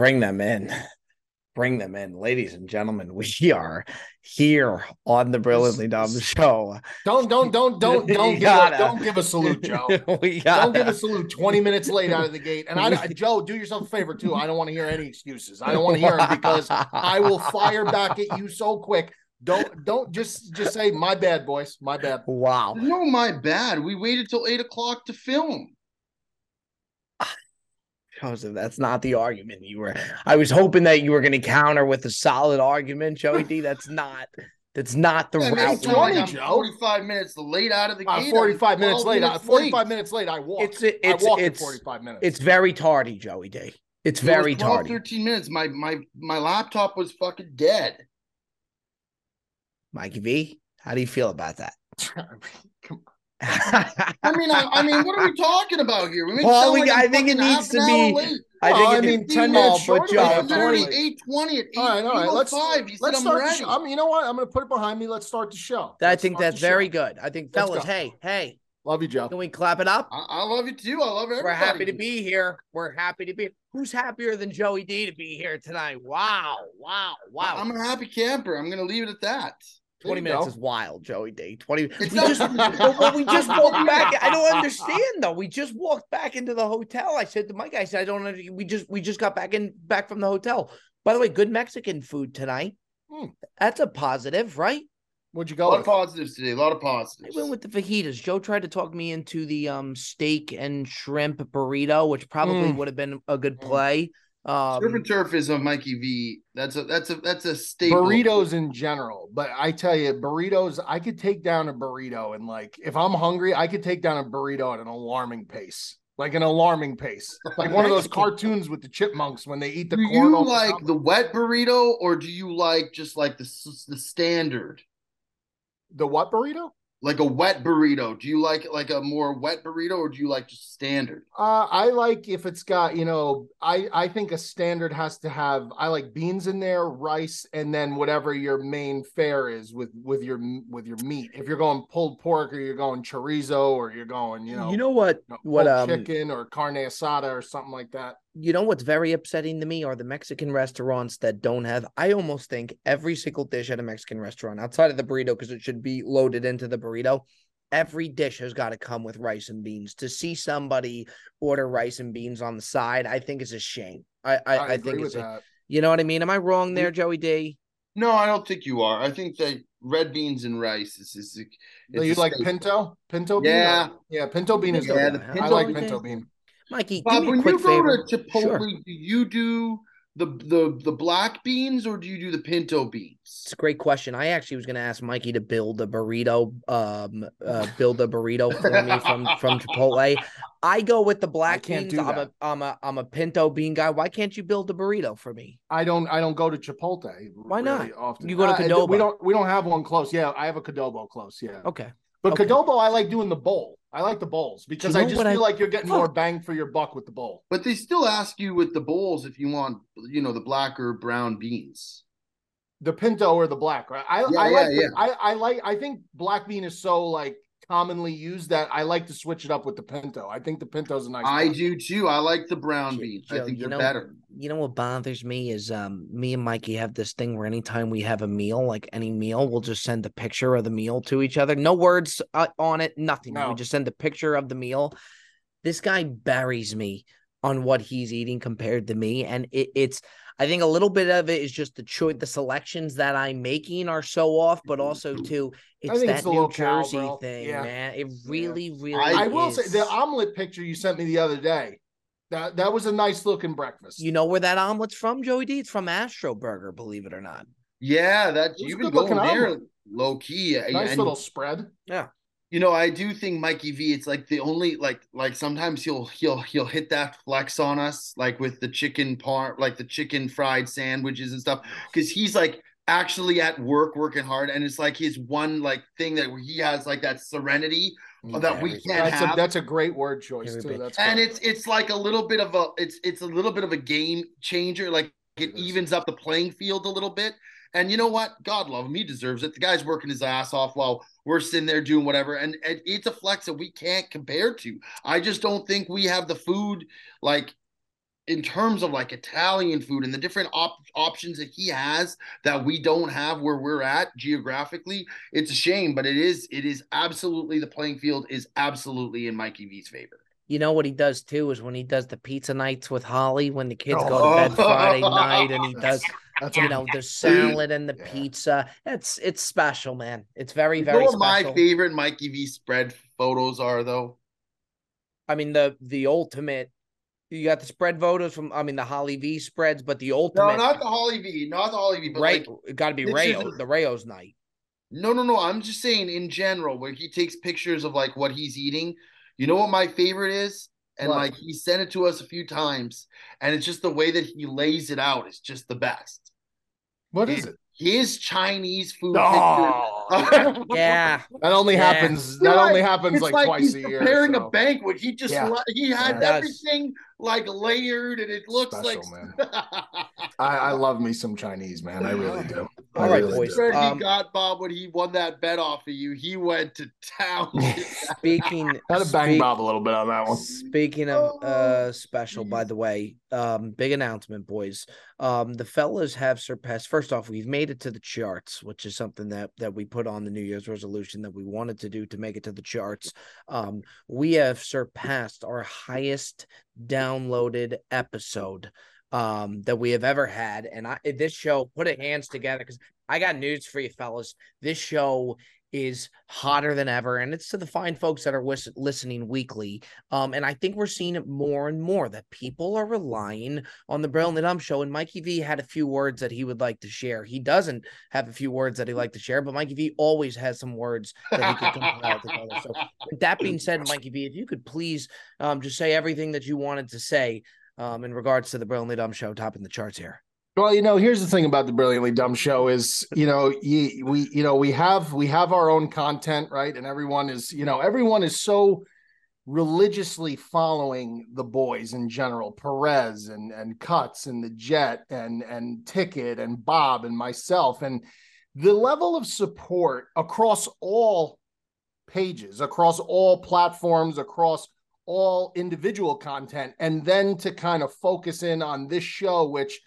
Bring them in. Bring them in, ladies and gentlemen. We are here on the Brilliantly Dumb Show. Don't don't don't don't don't give a, don't give a salute, Joe. we Don't give a salute 20 minutes late out of the gate. And I Joe, do yourself a favor too. I don't want to hear any excuses. I don't want to hear them because I will fire back at you so quick. Don't don't just just say my bad, boys. My bad. Wow. No, my bad. We waited till eight o'clock to film. Joseph, that's not the argument you were. I was hoping that you were going to counter with a solid argument, Joey D. That's not. That's not the I mean, route. it's we're like. I'm Joe. 45 minutes late out of the Uh, gate. 45 I'm minutes late. Uh, minutes 45 late. minutes late. I walked. It's it's I walked it's in 45 minutes. it's very tardy, Joey D. It's It was very 12, tardy. 13 minutes. My my my laptop was fucking dead. Mikey V, how do you feel about that? Come I mean, I, I mean, what are we talking about here? We Well, we- like I'm think it needs to be- late. I Well, think I it- mean, 10 Oh, minutes but short of Joe, that, 30, 20. 820 at 8, All right, all right. Let's 8:05. He said let's I'm start. Ready. I'm, you know what? I'm going to put it behind me. Let's start the show. I Let's think that's very show. good. I think, Let's fellas, go. hey, hey, Love you, Joe. can we clap it up? I, I love you too. I love everybody. We're happy to be here. We're happy to be. Who's happier than Joey D to be here tonight? Wow, wow, wow. I'm a happy camper. I'm going to leave it at that. There 20 minutes go. is wild, Joey D. 20 we just, but- but we just walked back. I don't understand though. We just walked back into the hotel. I said to Mike, I said, I don't under- we just we just got back in back from the hotel. By the way, good Mexican food tonight. Hmm. That's a positive, right? What'd you go? A go lot with? of positives today. A lot of I positives. went with the fajitas. Joe tried to talk me into the um steak and shrimp burrito, which probably Mm. would have been a good Mm. play. Um, Surf and turf is a Mikey V. That's a that's a that's a staple. burritos in general. But I tell you, burritos, I could take down a burrito and like if I'm hungry, I could take down a burrito at an alarming pace. Like an alarming pace. Like one of those cartoons with the chipmunks when they eat the Do corn. you the like top. the wet burrito or do you like just like the the standard, the what burrito? Like a wet burrito? Do you like like a more wet burrito or do you like just standard? Uh, I like if it's got, you know, I I think a standard has to have. I like beans in there, rice, and then whatever your main fare is with with your with your meat. If you're going pulled pork, or you're going chorizo, or you're going, you know, you know what? you know, What pulled um, chicken or carne asada or something like that. You know what's very upsetting to me are the Mexican restaurants that don't have. I almost think every single dish at a Mexican restaurant, outside of the burrito, because it should be loaded into the burrito, every dish has got to come with rice and beans. To see somebody order rice and beans on the side, I think is a shame. I I, I, agree think with it's a, that. you know what I mean. Am I wrong there, Joey D? No, I don't think you are. I think that red beans and rice is is. So it's you like staple. pinto? Pinto bean? Yeah. yeah. Pinto bean is Yeah, good. the I pinto like bean. pinto bean. Mikey, Bob, give me a when quick you go favor. to Chipotle, Sure. do you do the the the black beans or do you do the pinto beans? It's a great question. I actually was going to ask Mikey to build a burrito, um, uh, build a burrito for me from from Chipotle. I go with the black can't beans. do I'm a that. I'm a I'm a pinto bean guy. Why can't you build a burrito for me? I don't. I don't go to Chipotle. Why really not? Often. You go to Uh, Qdoba. We don't. We don't have one close. Yeah, I have a Qdoba close. Yeah. Okay. But Okay. Qdoba, I like doing the bowl. I like the bowls because You I just feel I- like you're getting more bang for your buck with the bowl. But they still ask you with the bowls if you want, you know, the black or brown beans. The pinto or the black, right? I, Yeah, I yeah, like. the- yeah. I, I like. I think black bean is so like commonly used that I like to switch it up with the pinto. I think the pinto's a nice. I one. do too. I like the brown Jo- beans. Joe, I think you they're know- better. You know what bothers me is um me and Mikey have this thing where anytime we have a meal, like any meal, we'll just send a picture of the meal to each other. No words uh, on it, nothing. We just send a picture of the meal. This guy buries me on what he's eating compared to me, and it, it's. I think a little bit of it is just the choice, the selections that I'm making are so off, but mm-hmm. also too, it's that it's New Jersey bro. thing, Yeah. man. It really, really. I I will say the omelet picture you sent me the other day. That that was a nice looking breakfast. You know where that omelet's from, Joey D? It's from Astro Burger, believe it or not. Yeah, that you've been going there omelet. low key. Uh, nice and, little spread. You know, I do think Mikey V. It's like the only like like sometimes he'll he'll he'll hit that flex on us, like with the chicken part, like the chicken fried sandwiches and stuff, because he's like actually at work working hard, and it's like his one like thing that he has like that serenity mm, that we Very- can't That's a have. that's a great word choice too. That's and good. it's it's like a little bit of a it's it's a little bit of a game changer like it It is. evens up the playing field a little bit and you know what god love him he deserves it the guy's working his ass off while we're sitting there doing whatever and, and it's a flex that we can't compare to i just don't think we have the food like in terms of like Italian food and the different op- options that he has that we don't have where we're at geographically, it's a shame, but it is it is absolutely the playing field is absolutely in Mikey V's favor. You know what he does too is when he does the pizza nights with Holly when the kids go to oh. bed Friday night and he does that's you know the salad and the yeah. pizza. It's it's special, man. It's very very. You know my favorite Mikey V spread photos are though. I mean the the ultimate. You got the spread photos from I mean the Holly V spreads, but the ultimate. No, not the Holly V, not the Holly V, but right, like, it got to be Rayo, the Rayo's night. No, no, no. I'm just saying in general, where he takes pictures of like what he's eating. You know what my favorite is? And what? like he sent it to us a few times, and it's just the way that he lays it out is just the best. What is it? his Chinese food. Oh, yeah, that only yeah. happens. That only happens like, like, twice a year. Preparing so. a banquet, he just yeah. he had yeah, everything like layered, and it looks Special, like. Man. I, I, love me some Chinese, man. I really do. All right, really boys. Do. Um, he got Bob when he won that bet off of you. He went to town. speaking, had to bang speak, Bob a little bit on that one. Speaking of uh special, by the way, um, big announcement, boys. Um, the fellas have surpassed. First off, we've made it to the charts, which is something that that we put on the New Year's resolution that we wanted to do to make it to the charts. Um, we have surpassed our highest downloaded episode um that we have ever had. And i this show put it hands together because i got news for you fellas. This show is hotter than ever and it's to the fine folks that are listening weekly. Um and i think we're seeing it more and more that people are relying on the Brilliantly Dumb show. And mikey v had a few words that he would like to share. He doesn't have a few words that he'd like to share but mikey v always has some words that he could compile together. So with that being said mikey v if you could please um just say everything that you wanted to say um in regards to the brilliantly dumb show topping the charts here well, you know, here's the thing about the Brilliantly Dumb Show is, you know, you, we, you know, we have we have our own content, right? And everyone is, you know, everyone is so religiously following the boys in general, Perez and and Cuts and the Jet and and Ticket and Bob and myself, and the level of support across all pages, across all platforms, across all individual content, and then to kind of focus in on this show, which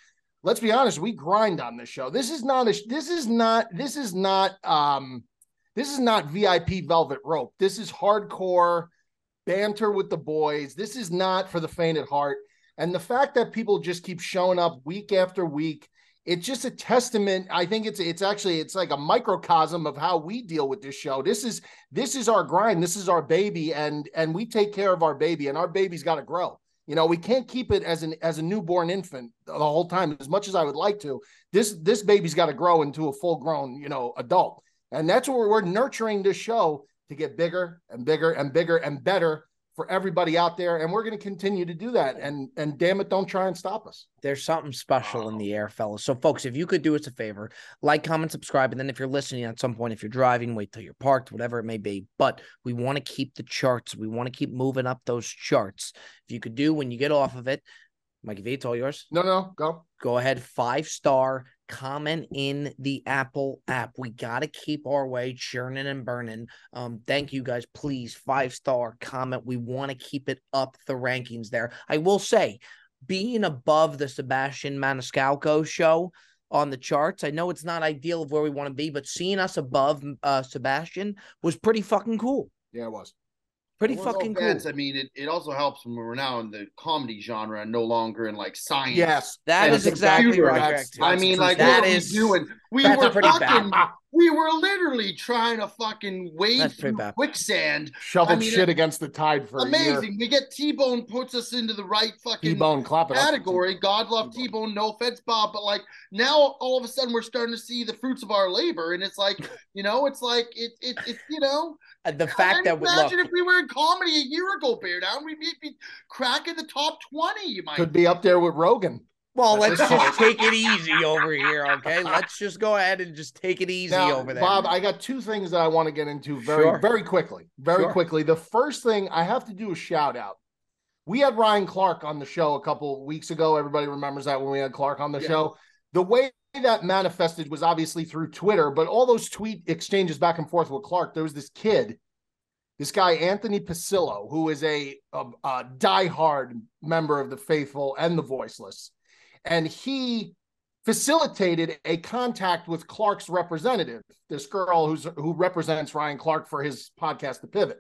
let's be honest, we grind on this show. This is not a this is not this is not um this is not VIP velvet rope. This is hardcore banter with the boys. This is not for the faint at heart. And the fact that people just keep showing up week after week, it's just a testament. I think it's it's actually it's like a microcosm of how we deal with this show. This is this is our grind. This is our baby, and and we take care of our baby, and our baby's got to grow. You know, we can't keep it as an as a newborn infant the whole time as much as I would like to. This this baby's got to grow into a full grown, you know, adult. And that's what we're, we're nurturing this show to get bigger and bigger and bigger and better for everybody out there and we're going to continue to do that and and damn it don't try and stop us there's something special in the air fellas so folks if you could do us a favor like comment subscribe and then if you're listening at some point if you're driving wait till you're parked whatever it may be but we want to keep the charts we want to keep moving up those charts if you could do when you get off of it Mikey V, it's all yours. No, no, go. Go ahead. Five star comment in the Apple app. We got to keep our way churning and burning. Um, thank you guys. Please, five star comment. We want to keep it up the rankings there. I will say, being above the Sebastian Maniscalco show on the charts, I know it's not ideal of where we want to be, but seeing us above uh, Sebastian was pretty fucking cool. Yeah, it was. Pretty fucking cool. I mean, it, it also helps when we're now in the comedy genre and no longer in like science. Yes, that is exactly right. I mean, like that what is, doing? We were fucking we were literally trying to fucking wade That's through quicksand, shovel I mean, shit against the tide for amazing. We get T Bone puts us into the right fucking T-Bone category. God love T Bone, no offense, Bob, but like now all of a sudden we're starting to see the fruits of our labor, and it's like you know, it's like it it, it you know. Uh, the fact that imagine look, if we were in comedy a year ago, Bear Down, we'd be, be cracking the top twenty. You might could be up there with Rogan. Well, let's just take it easy over here, okay? Let's just go ahead and just take it easy now, over there. Bob, I got two things that I want to get into very, sure. very quickly. Very sure. quickly. The first thing I have to do a shout out. We had Ryan Clark on the show a couple weeks ago. Everybody remembers that when we had Clark on the yeah. show. The way that manifested was obviously through Twitter, but all those tweet exchanges back and forth with Clark, there was this kid this guy Anthony Pasillo, who is a, a, a diehard member of the faithful and the voiceless, and he facilitated a contact with Clark's representative, this girl who's who represents Ryan Clark for his podcast, The Pivot.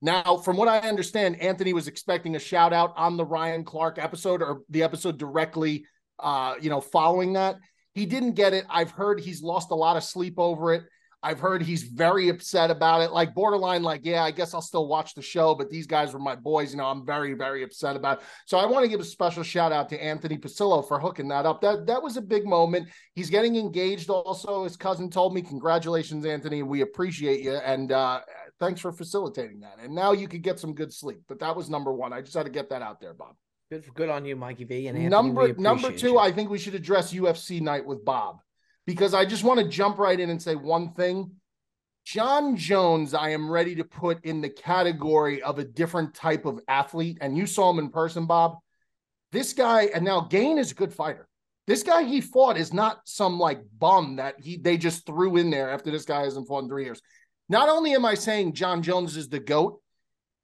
Now, from what I understand, Anthony was expecting a shout out on the Ryan Clark episode or the episode directly, uh, you know, following that. He didn't get it. I've heard he's lost a lot of sleep over it. I've heard he's very upset about it, like borderline, like, yeah, I guess I'll still watch the show, but these guys were my boys. You know, I'm very, very upset about it. So I want to give a special shout out to Anthony Pasillo for hooking that up. That that was a big moment. He's getting engaged also. His cousin told me, Congratulations, Anthony. We appreciate you. And uh, thanks for facilitating that. And now you could get some good sleep. But that was number one. I just had to get that out there, Bob. Good, good on you, Mikey V. And Anthony, number number two, you. I think we should address UFC night with Bob because I just want to jump right in and say one thing. Jon Jones, I am ready to put in the category of a different type of athlete. And you saw him in person, Bob. This guy, and now Gane is a good fighter. This guy he fought is not some like bum that he they just threw in there after this guy hasn't fought in three years. Not only am I saying Jon Jones is the GOAT,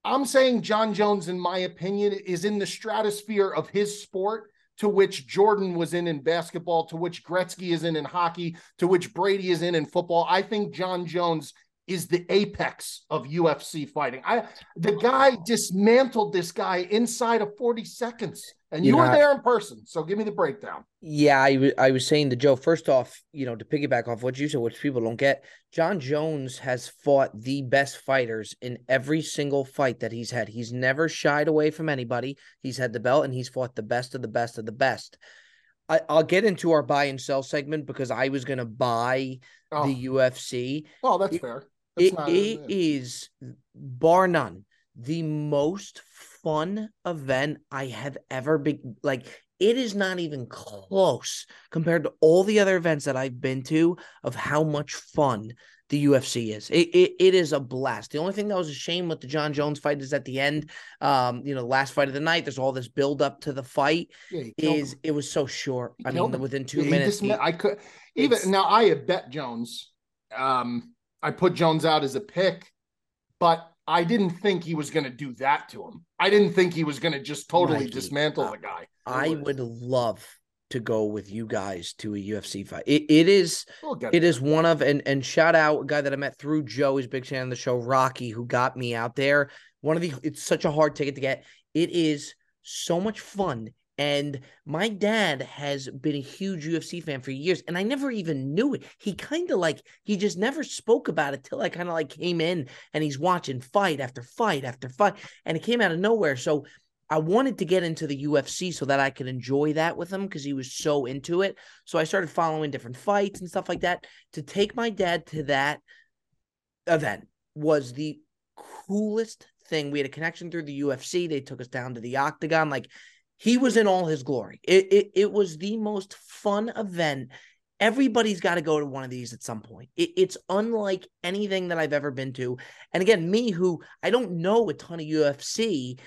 I'm saying Jon Jones, in my opinion, is in the stratosphere of his sport to which Jordan was in in basketball, to which Gretzky is in in hockey, to which Brady is in in football. I think Jon Jones is the apex of UFC fighting. I the guy dismantled this guy inside of 40 seconds. And you, you were there in person. So give me the breakdown. Yeah, I, w- I was saying to Joe, first off, you know, to piggyback off what you said, which people don't get, Jon Jones has fought the best fighters in every single fight that he's had. He's never shied away from anybody. He's had the belt and he's fought the best of the best of the best. I, will get into our buy and sell segment because I was going to buy oh. the UFC. Oh, that's fair. That's it, it is bar none the most fun event I have ever been like it is not even close compared to all the other events that I've been to of how much fun the UFC is. It, it, it is a blast. The only thing that was a shame with the Jon Jones fight is at the end, um, you know, last fight of the night, there's all this build up to the fight. Yeah, is him. it was so short. I mean, him. within two yeah, minutes. He, I could even now I had bet Jones. Um, I put Jones out as a pick, but I didn't think he was going to do that to him. I didn't think he was going to just totally Mikey, dismantle uh, the guy. I would love to go with you guys to a UFC fight. It, it is we'll it is one of and and shout out a guy that I met through Joe. He's a big fan of the show, Rocky, who got me out there. One of the it's such a hard ticket to get. It is so much fun and my dad has been a huge UFC fan for years, and I never even knew it. He kind of like he just never spoke about it till I kind of like came in and he's watching fight after fight after fight, and it came out of nowhere. So I wanted to get into the UFC so that I could enjoy that with him because he was so into it. So I started following different fights and stuff like that. To take my dad to that event was the coolest thing. We had a connection through the UFC. They took us down to the octagon. Like he was in all his glory. It it, it was the most fun event. Everybody's got to go to one of these at some point. It, it's unlike anything that I've ever been to. And again, me who I don't know a ton of UFC,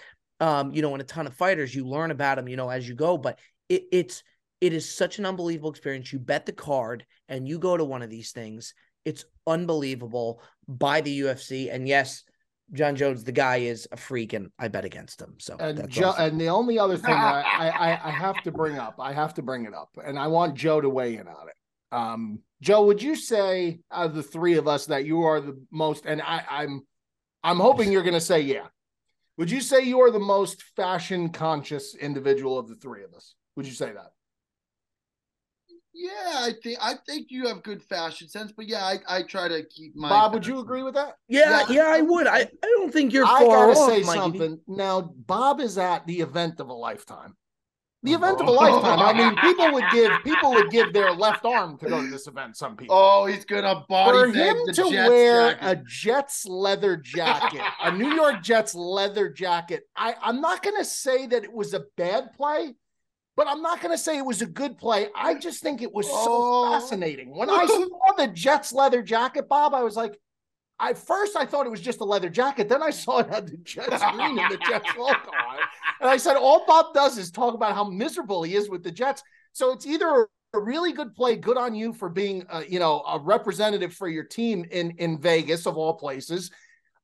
um, you know, and a ton of fighters, you learn about them, you know, as you go. But it, it's it is such an unbelievable experience. You bet the card and you go to one of these things. It's unbelievable by the UFC. And yes, Jon Jones, the guy is a freak, and I bet against him. So and Joe, awesome. and the only other thing I, I, I have to bring up, I have to bring it up, and I want Joe to weigh in on it. Um, Joe, would you say out of the three of us that you are the most? And I, I'm, I'm hoping you're going to say yeah. Would you say you are the most fashion conscious individual of the three of us? Would you say that? Yeah, I think I think you have good fashion sense, but yeah, I, I try to keep my. Bob, would you agree with that? Yeah, yeah, yeah I would. I, I don't think you're. I gotta off, say Mikey. something now. Bob is at the event of a lifetime. The event of a oh. lifetime. I mean, people would give people would give their left arm to go to this event. Some people. Oh, he's gonna body for him to Jets wear jacket. a Jets leather jacket, a New York Jets leather jacket. I I'm not gonna say that it was a bad play but I'm not going to say it was a good play. I just think it was so oh. fascinating. When I saw the Jets leather jacket, Bob, I was like, I first I thought it was just a leather jacket. Then I saw it had the Jets green and the Jets logo on it. And I said, all Bob does is talk about how miserable he is with the Jets. So it's either a really good play, good on you for being, uh, you know, a representative for your team in in Vegas of all places,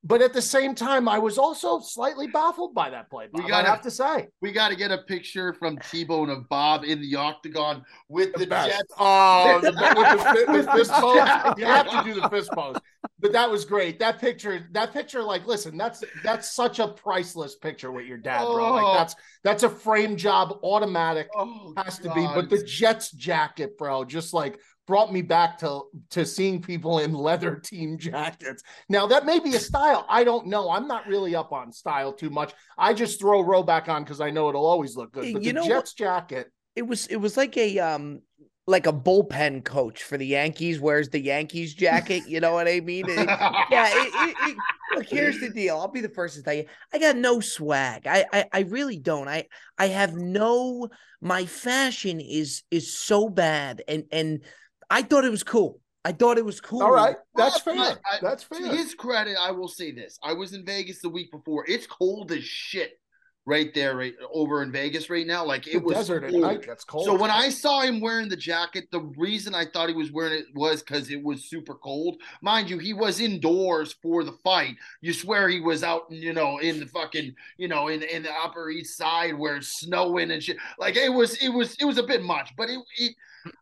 But at the same time, I was also slightly baffled by that play. We gotta- I have to say. We got to get a picture from T-Bone of Bob in the octagon with the, best. Jets. Oh, the, with the, fi- fist pose. You have to do the fist pose. But that was great. That picture, that picture, like, listen, that's that's such a priceless picture with your dad, bro. Oh. Like that's that's a frame job, automatic, Oh, has to be. But the Jets jacket, bro, just like brought me back to to seeing people in leather team jackets. Now that may be a style. I don't know. I'm not really up on style too much. I just throw row back on because I know it'll always look good. But You the know Jets jacket, It was it was like a um like a bullpen coach for the Yankees wears the Yankees jacket. You know what I mean? It- yeah. It, it, it, look, here's the deal. I'll be the first to tell you. I got no swag. I, I I really don't. I I have no. My fashion is is so bad, and and I thought it was cool. I thought it was cool. all right, that's Well, fair. I- That's To fair. his credit, I will say this: I was in Vegas the week before. It's cold as shit right there, right over in Vegas right now. Like it The was desert at cold. night gets cold. So when I saw him wearing the jacket, the reason I thought he was wearing it was because it was super cold. Mind you, he was indoors for the fight. You swear he was out, you know, in the fucking, you know, in in the Upper East Side where it's snowing and shit. Like it was, it was, it was a bit much. But it, it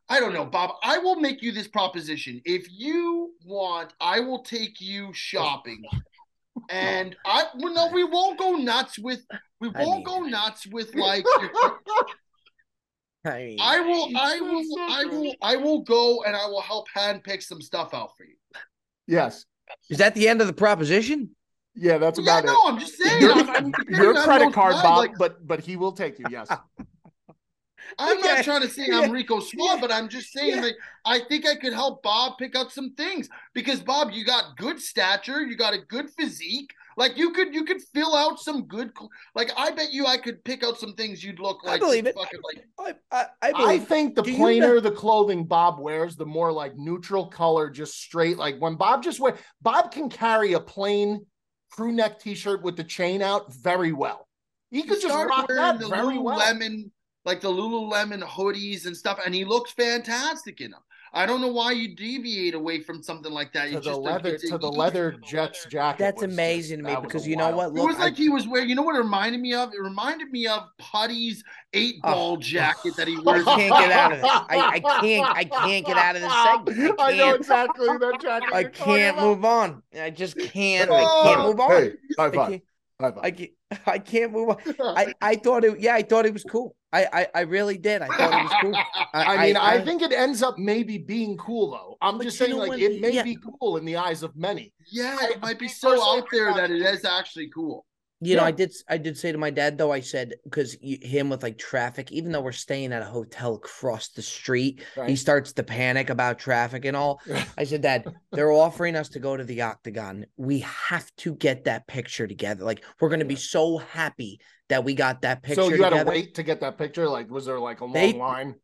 I don't know, Bob. I will make you this proposition. If you want, I will take you shopping. And I well, no, we won't go nuts with we won't mean- go nuts with like I mean, I will, I will, I will, I will go and I will help handpick some stuff out for you. yes, is that the end of the proposition? yeah, that's yeah, about it. no, I'm just saying. Your, I'm, I'm your credit card, Bob, like- but but he will take you. Yes, I'm Okay. not trying to say I'm Rico Suave, but I'm just saying Yeah. like I think I could help Bob pick out some things because Bob, you got good stature, you got a good physique. Like you could, you could fill out some good. Like I bet you, I could pick out some things you'd look like. I like. believe it. Fucking like I I, I I think the Do you plainer the clothing Bob wears, the more like neutral color, just straight. Like when Bob just wear, Bob can carry a plain crew neck T-shirt with the chain out very well. He could just start rock that the very well. Lululemon, like the Lululemon hoodies and stuff, and he looks fantastic in them. I don't know why you deviate away from something like that. To It's the just a- leather, to the leather Jets jacket. That's was just- amazing to me because you know wild- what? It Look, was I- like he was wearing. You know what it reminded me of? It reminded me of Puddy's eight ball jacket that he I can't get out of this. I, I can't. I can't get out of this segment. I I know can't. exactly that jacket. I you're can't about. move on. I just can't. I Oh, can't move on. Hey, high I five. can't. High I five. can't. I can't move on. I, I thought it. Yeah, I thought it was cool. I I, I really did. I thought it was cool. I mean, I, think it ends up maybe being cool though. I'm But just you saying, know like what? it may Yeah. be cool in the eyes of many. yeah, it might be so out there that it is actually cool. You know, I did. I did say to my dad though. I said because him with like traffic, even though we're staying at a hotel across the street, he starts to panic about traffic and all. I said, Dad, they're offering us to go to the octagon. We have to get that picture together. Like we're gonna be so happy that we got that picture so you had together. to wait to get that picture. Like, was there like a long They- line?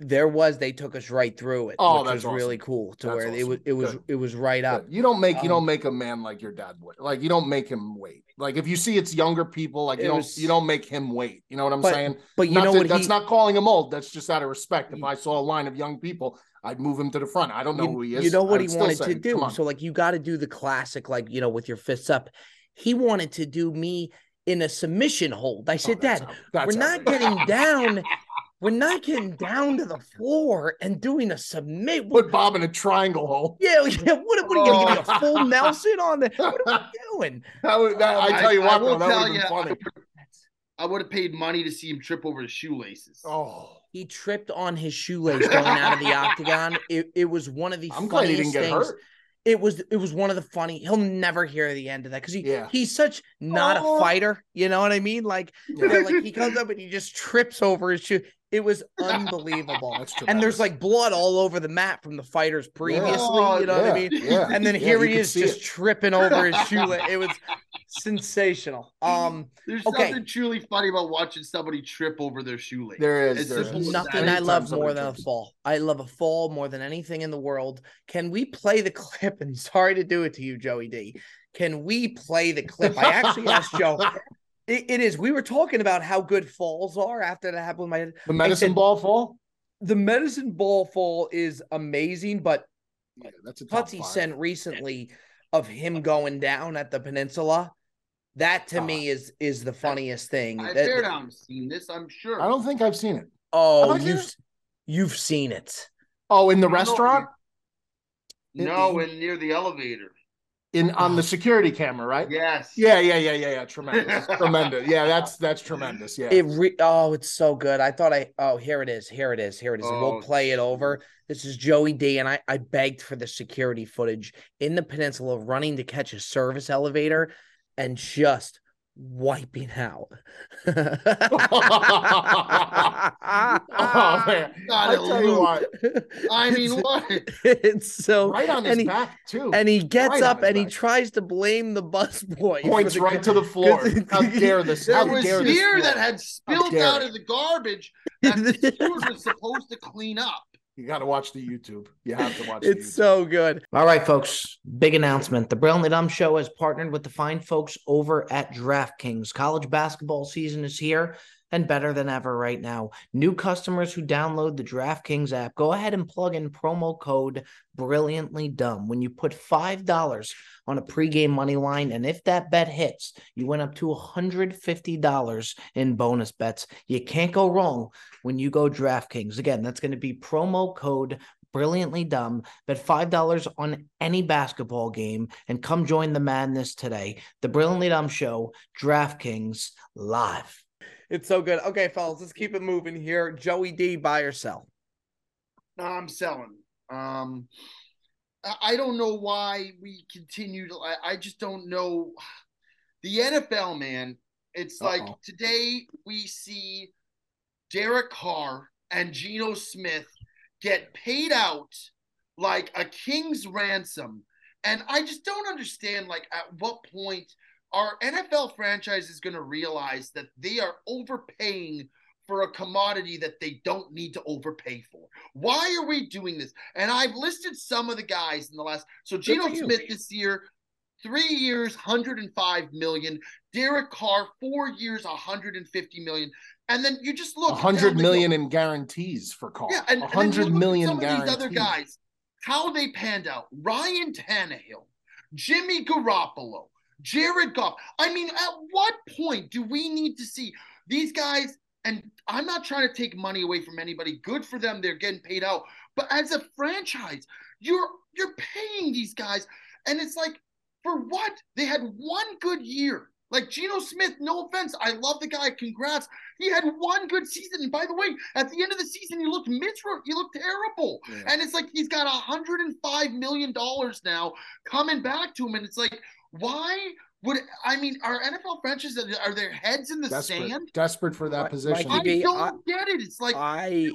There was. They took us right through it, Oh, which was really cool. To That's where it was, it was, Good. it was right up. Good. You don't make you Um, don't make a man like your dad would. Like you don't make him wait. Like if you see it's younger people, like you don't you don't make him wait. You know what I'm But saying? But you Not know that- what? that's he, not calling him old. That's just out of respect. If You- I saw a line of young people, I'd move him to the front. I don't know you, who he is. You know what he wanted say, to do. So like you got to do the classic, like you know, with your fists up. He wanted to do me in a submission hold. I Oh, said, that's Dad, we're not getting down. We're not getting down to the floor and doing a submit. Put Bob in a triangle hole. yeah, yeah. What, what are you gonna give me a full Oh. Nelson on the? What are we doing? That would, that, I I- tell you I what, will though, that tell would have you, been funny. I would have paid money to see him trip over his shoelaces. Oh, He tripped on his shoelace going out of the octagon. It, it was one of the I'm glad he funniest didn't get things. hurt. It was it was one of the funny. He'll never hear the end of that because he Yeah. he's such not Oh. a fighter. You know what I mean? Like Yeah. you like he comes up and he just trips over his shoe. It was unbelievable. That's and there's like blood all over the mat from the fighters previously. Oh, you know what I mean? Yeah. And then Yeah, here he is just it. tripping over his shoelace. It was sensational. Um, There's okay. something truly funny about watching somebody trip over their shoelace. There is. It's There simple is. as nothing that. I love more somebody than a fall. I love a fall more than anything in the world. Can we play the clip? And sorry to do it to you, Joey D. Can we play the clip? I actually asked Joe. It, it is. We were talking about how good falls are after that happened with my The medicine said- ball fall. the medicine ball fall is amazing, but Yeah, that's a top Putsy sent recently of him going down at the peninsula. That to Ah. me is is the funniest thing. I That- fair down seen this, I'm sure. I don't think I've seen it. oh, Have seen you've it? you've seen it. Oh, in the No, no, restaurant No, and near the elevator. in on the security camera, right? Yes. Yeah, yeah, yeah, yeah, yeah. Tremendous, tremendous. Yeah, that's that's tremendous. Yeah. It re- oh, it's so good. I thought I oh here it is, here it is, here it is. And Oh, we'll play it over. This is Joey D, and I I begged for the security footage in the peninsula running to catch a service elevator and just wiping out. oh man, Got I it, tell you what, I mean, what? it's so right on his and he, back too. and he gets Right up his and he tries to blame the busboy. for Points the- right to the floor. How dare this? There How was beer that had spilled out of the garbage that the steward was supposed to clean up. You got to watch the YouTube. You have to watch. It's the so good. All right, folks. Big announcement. The Brilliantly Dumb Show has partnered with the fine folks over at DraftKings. College basketball season is here and better than ever right now. New customers who download the DraftKings app, go ahead and plug in promo code Brilliantly Dumb. When you put $5 on a pregame money line, and if that bet hits, you win up to $150 in bonus bets. You can't go wrong when you go DraftKings. Again, that's going to be promo code brilliantly dumb. Bet $5 on any basketball game and come join the madness today. The Brilliantly Dumb Show, DraftKings live. It's so good. Okay, fellas, let's keep it moving here. Joey D, buy or sell? I'm selling. Um, I don't know why we continue to. I, I just don't know. The NFL, man. It's like Uh-oh. today we see Derek Carr and Geno Smith get paid out like a king's ransom, and I just don't understand. Like, at what point our NFL franchise is going to realize that they are overpaying for a commodity that they don't need to overpay for. Why are we doing this? And I've listed some of the guys in the last. So Geno. Smith this year, three years, 105 million. Derek Carr, four years, 150 million. And then you just look A hundred down the million hill. in guarantees for Carl. Yeah, and, a and then you hundred million some of guarantees. these other guys, how they panned out. Ryan Tannehill, Jimmy Garoppolo, Jared Goff. I mean, at what point do we need to see these guys? And I'm not trying to take money away from anybody. Good for them; they're getting paid out. But as a franchise, you're you're paying these guys, and it's like, for what? They had one good year. Like Geno Smith, no offense, I love the guy. Congrats. He had one good season. And by the way, at the end of the season, he looked miserable. He looked terrible. Yeah. And it's like he's got $105 million now coming back to him. And it's like, why would I mean, are NFL franchises are their heads in the Desperate, sand? desperate for that Mike- position. I Mikey, uh, don't I- get it. It's like I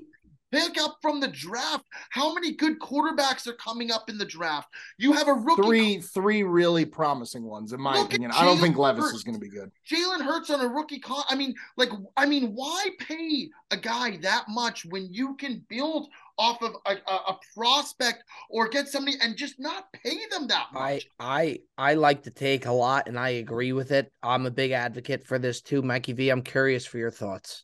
pick up from the draft. How many good quarterbacks are coming up in the draft? You have a rookie three, three really promising ones, in my Look opinion. I don't think Levis Hurts. is going to be good. Jalen Hurts on a rookie con. I mean, like, I mean, why pay a guy that much when you can build off of a, a, a prospect or get somebody and just not pay them that I much? I I like to take a lot and I agree with it. I'm a big advocate for this too. Mikey V, I'm curious for your thoughts.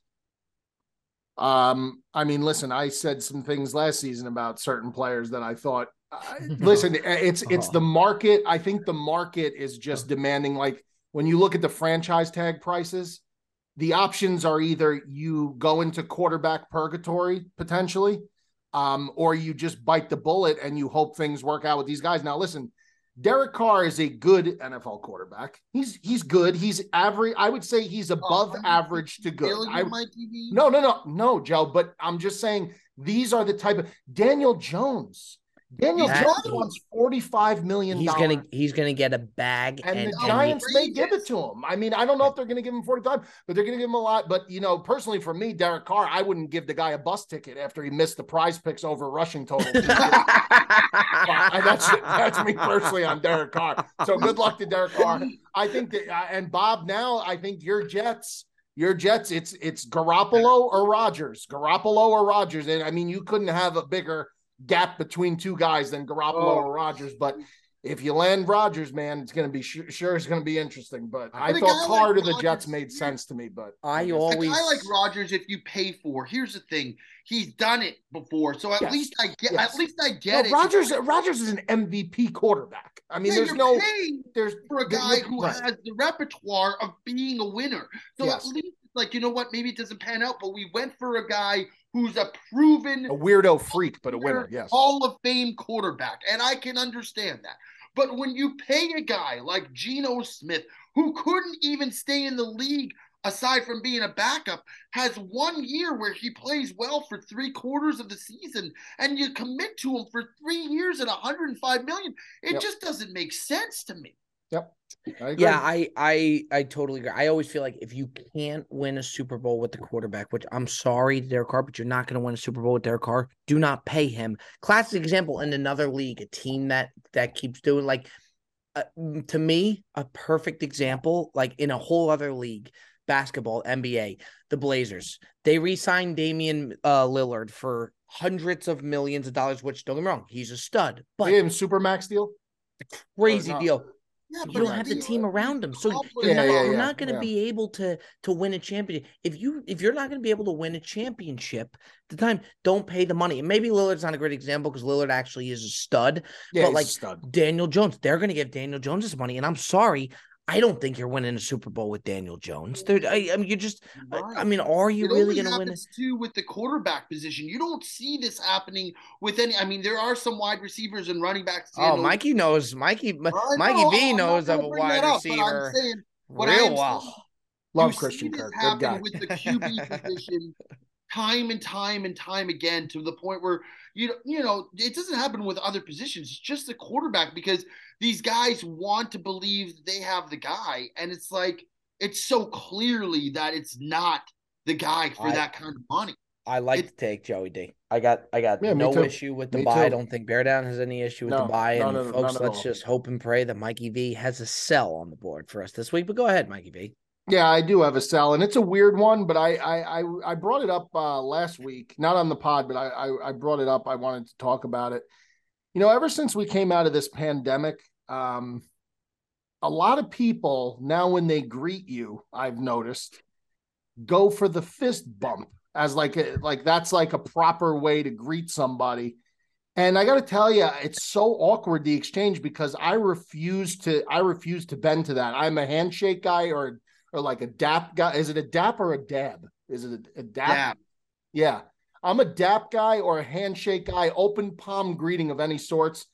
Um, I mean, listen, I said some things last season about certain players that I thought. I, uh, listen, eh, it's it's uh-huh. the market. I think the market is just demanding. Like when you look at the franchise tag prices, the options are either you go into quarterback purgatory potentially, um, or you just bite the bullet and you hope things work out with these guys. Now, listen, Derek Carr is a good NFL quarterback. He's he's good. He's average. I would say he's above $150 average to good. I, no, no, no, no, Joe. But I'm just saying these are the type of Daniel Jones. Daniel That- Jones wants forty-five million. He's gonna he's gonna get a bag and, and, the Giants he- may give it to him. I mean, I don't know if they're going to give him 45, but they're going to give him a lot. But, you know, personally for me, Derek Carr, I wouldn't give the guy a bus ticket after he missed the prize picks over rushing total. That's that's me personally on Derek Carr. So good luck to Derek Carr. I think that, uh, and Bob, now I think your Jets, your Jets, it's it's Garoppolo or Rodgers, Garoppolo or Rodgers, and I mean you couldn't have a bigger gap between two guys than Garoppolo Oh. or Rodgers, but if you land Rodgers, man, it's going to be sure, sure it's going to be interesting. But I But thought guy Carr like to the Jets made sense to me. But I guess- always I like Rodgers, if you pay for, here's the thing: he's done it before, so at Yes. least I get. Yes. At least I No, get it. Rodgers. Rodgers is an MVP quarterback. I mean, Yeah, there's you're no. There's for a guy who right. has the repertoire of being a winner. So Yes. at least, like you know what, maybe it doesn't pan out, but we went for a guy who's a proven a weirdo freak, but a winner. Yes. Hall of Fame quarterback, and I can understand that. But when you pay a guy like Geno Smith, who couldn't even stay in the league aside from being a backup, has one year where he plays well for three quarters of the season, and you commit to him for three years at 105 million, it Yep. just doesn't make sense to me. I. Yeah, I I I totally agree. I always feel like if you can't win a Super Bowl with the quarterback, which I'm sorry, Derek Carr, but you're not going to win a Super Bowl with Derek Carr. Do not pay him. Classic example in another league, a team that that keeps doing like uh, to me a perfect example, like in a whole other league, basketball, NBA, the Blazers. They re-signed Damian uh, Lillard for hundreds of millions of dollars. Which don't get me wrong, he's a stud, but They gave him super max deal. crazy deal Yeah, you don't have the mean, team around him, so I'll you're not, Yeah, yeah, not going to yeah. be able to to win a championship. If you if you're not going to be able to win a championship, at the time don't pay the money. And maybe Lillard's not a great example because Lillard actually is a stud. Yeah, But, like, stud. Daniel Jones, they're going to give Daniel Jones his money, and I'm sorry, I don't think you're winning a Super Bowl with Daniel Jones. They're, I, I mean, you're just. I, I mean, are you it really going to win? it? too with the quarterback position. You don't see this happening with any. I mean, there are some wide receivers and running backs. Oh, Mikey knows. Mikey I Mikey know, V I'm knows of gonna a wide that up, but I'm receiver saying what I am real saying well. Love you Christian see this Kirk. Good guy. with the QB position time and time and time again to the point where you know, you know it doesn't happen with other positions. It's just the quarterback because these guys want to believe they have the guy, and it's like it's so clearly that it's not the guy for I- that kind of money. I like It- to take Joey D. I got I got Yeah, no too. issue with the Me buy. I don't think Bear Down has any issue with No, the buy. none And of- folks, let's all. just hope and pray that Mikey V has a sell on the board for us this week. But go ahead, Mikey V. Yeah, I do have a sell, and it's a weird one, but I I I, brought it up uh, last week, not on the pod, but I, I I brought it up. I wanted to talk about it. You know, ever since we came out of this pandemic, um, a lot of people now when they greet you, I've noticed, go for the fist bump as like a, like that's like a proper way to greet somebody. And I got to tell you, it's so awkward the exchange because I refuse to. I refuse to bend to that. I'm a handshake guy or or like a dap guy. Is it a dap or a dab? Is it a, a dap? Dab. Yeah. I'm a dap guy or a handshake guy, open palm greeting of any sorts.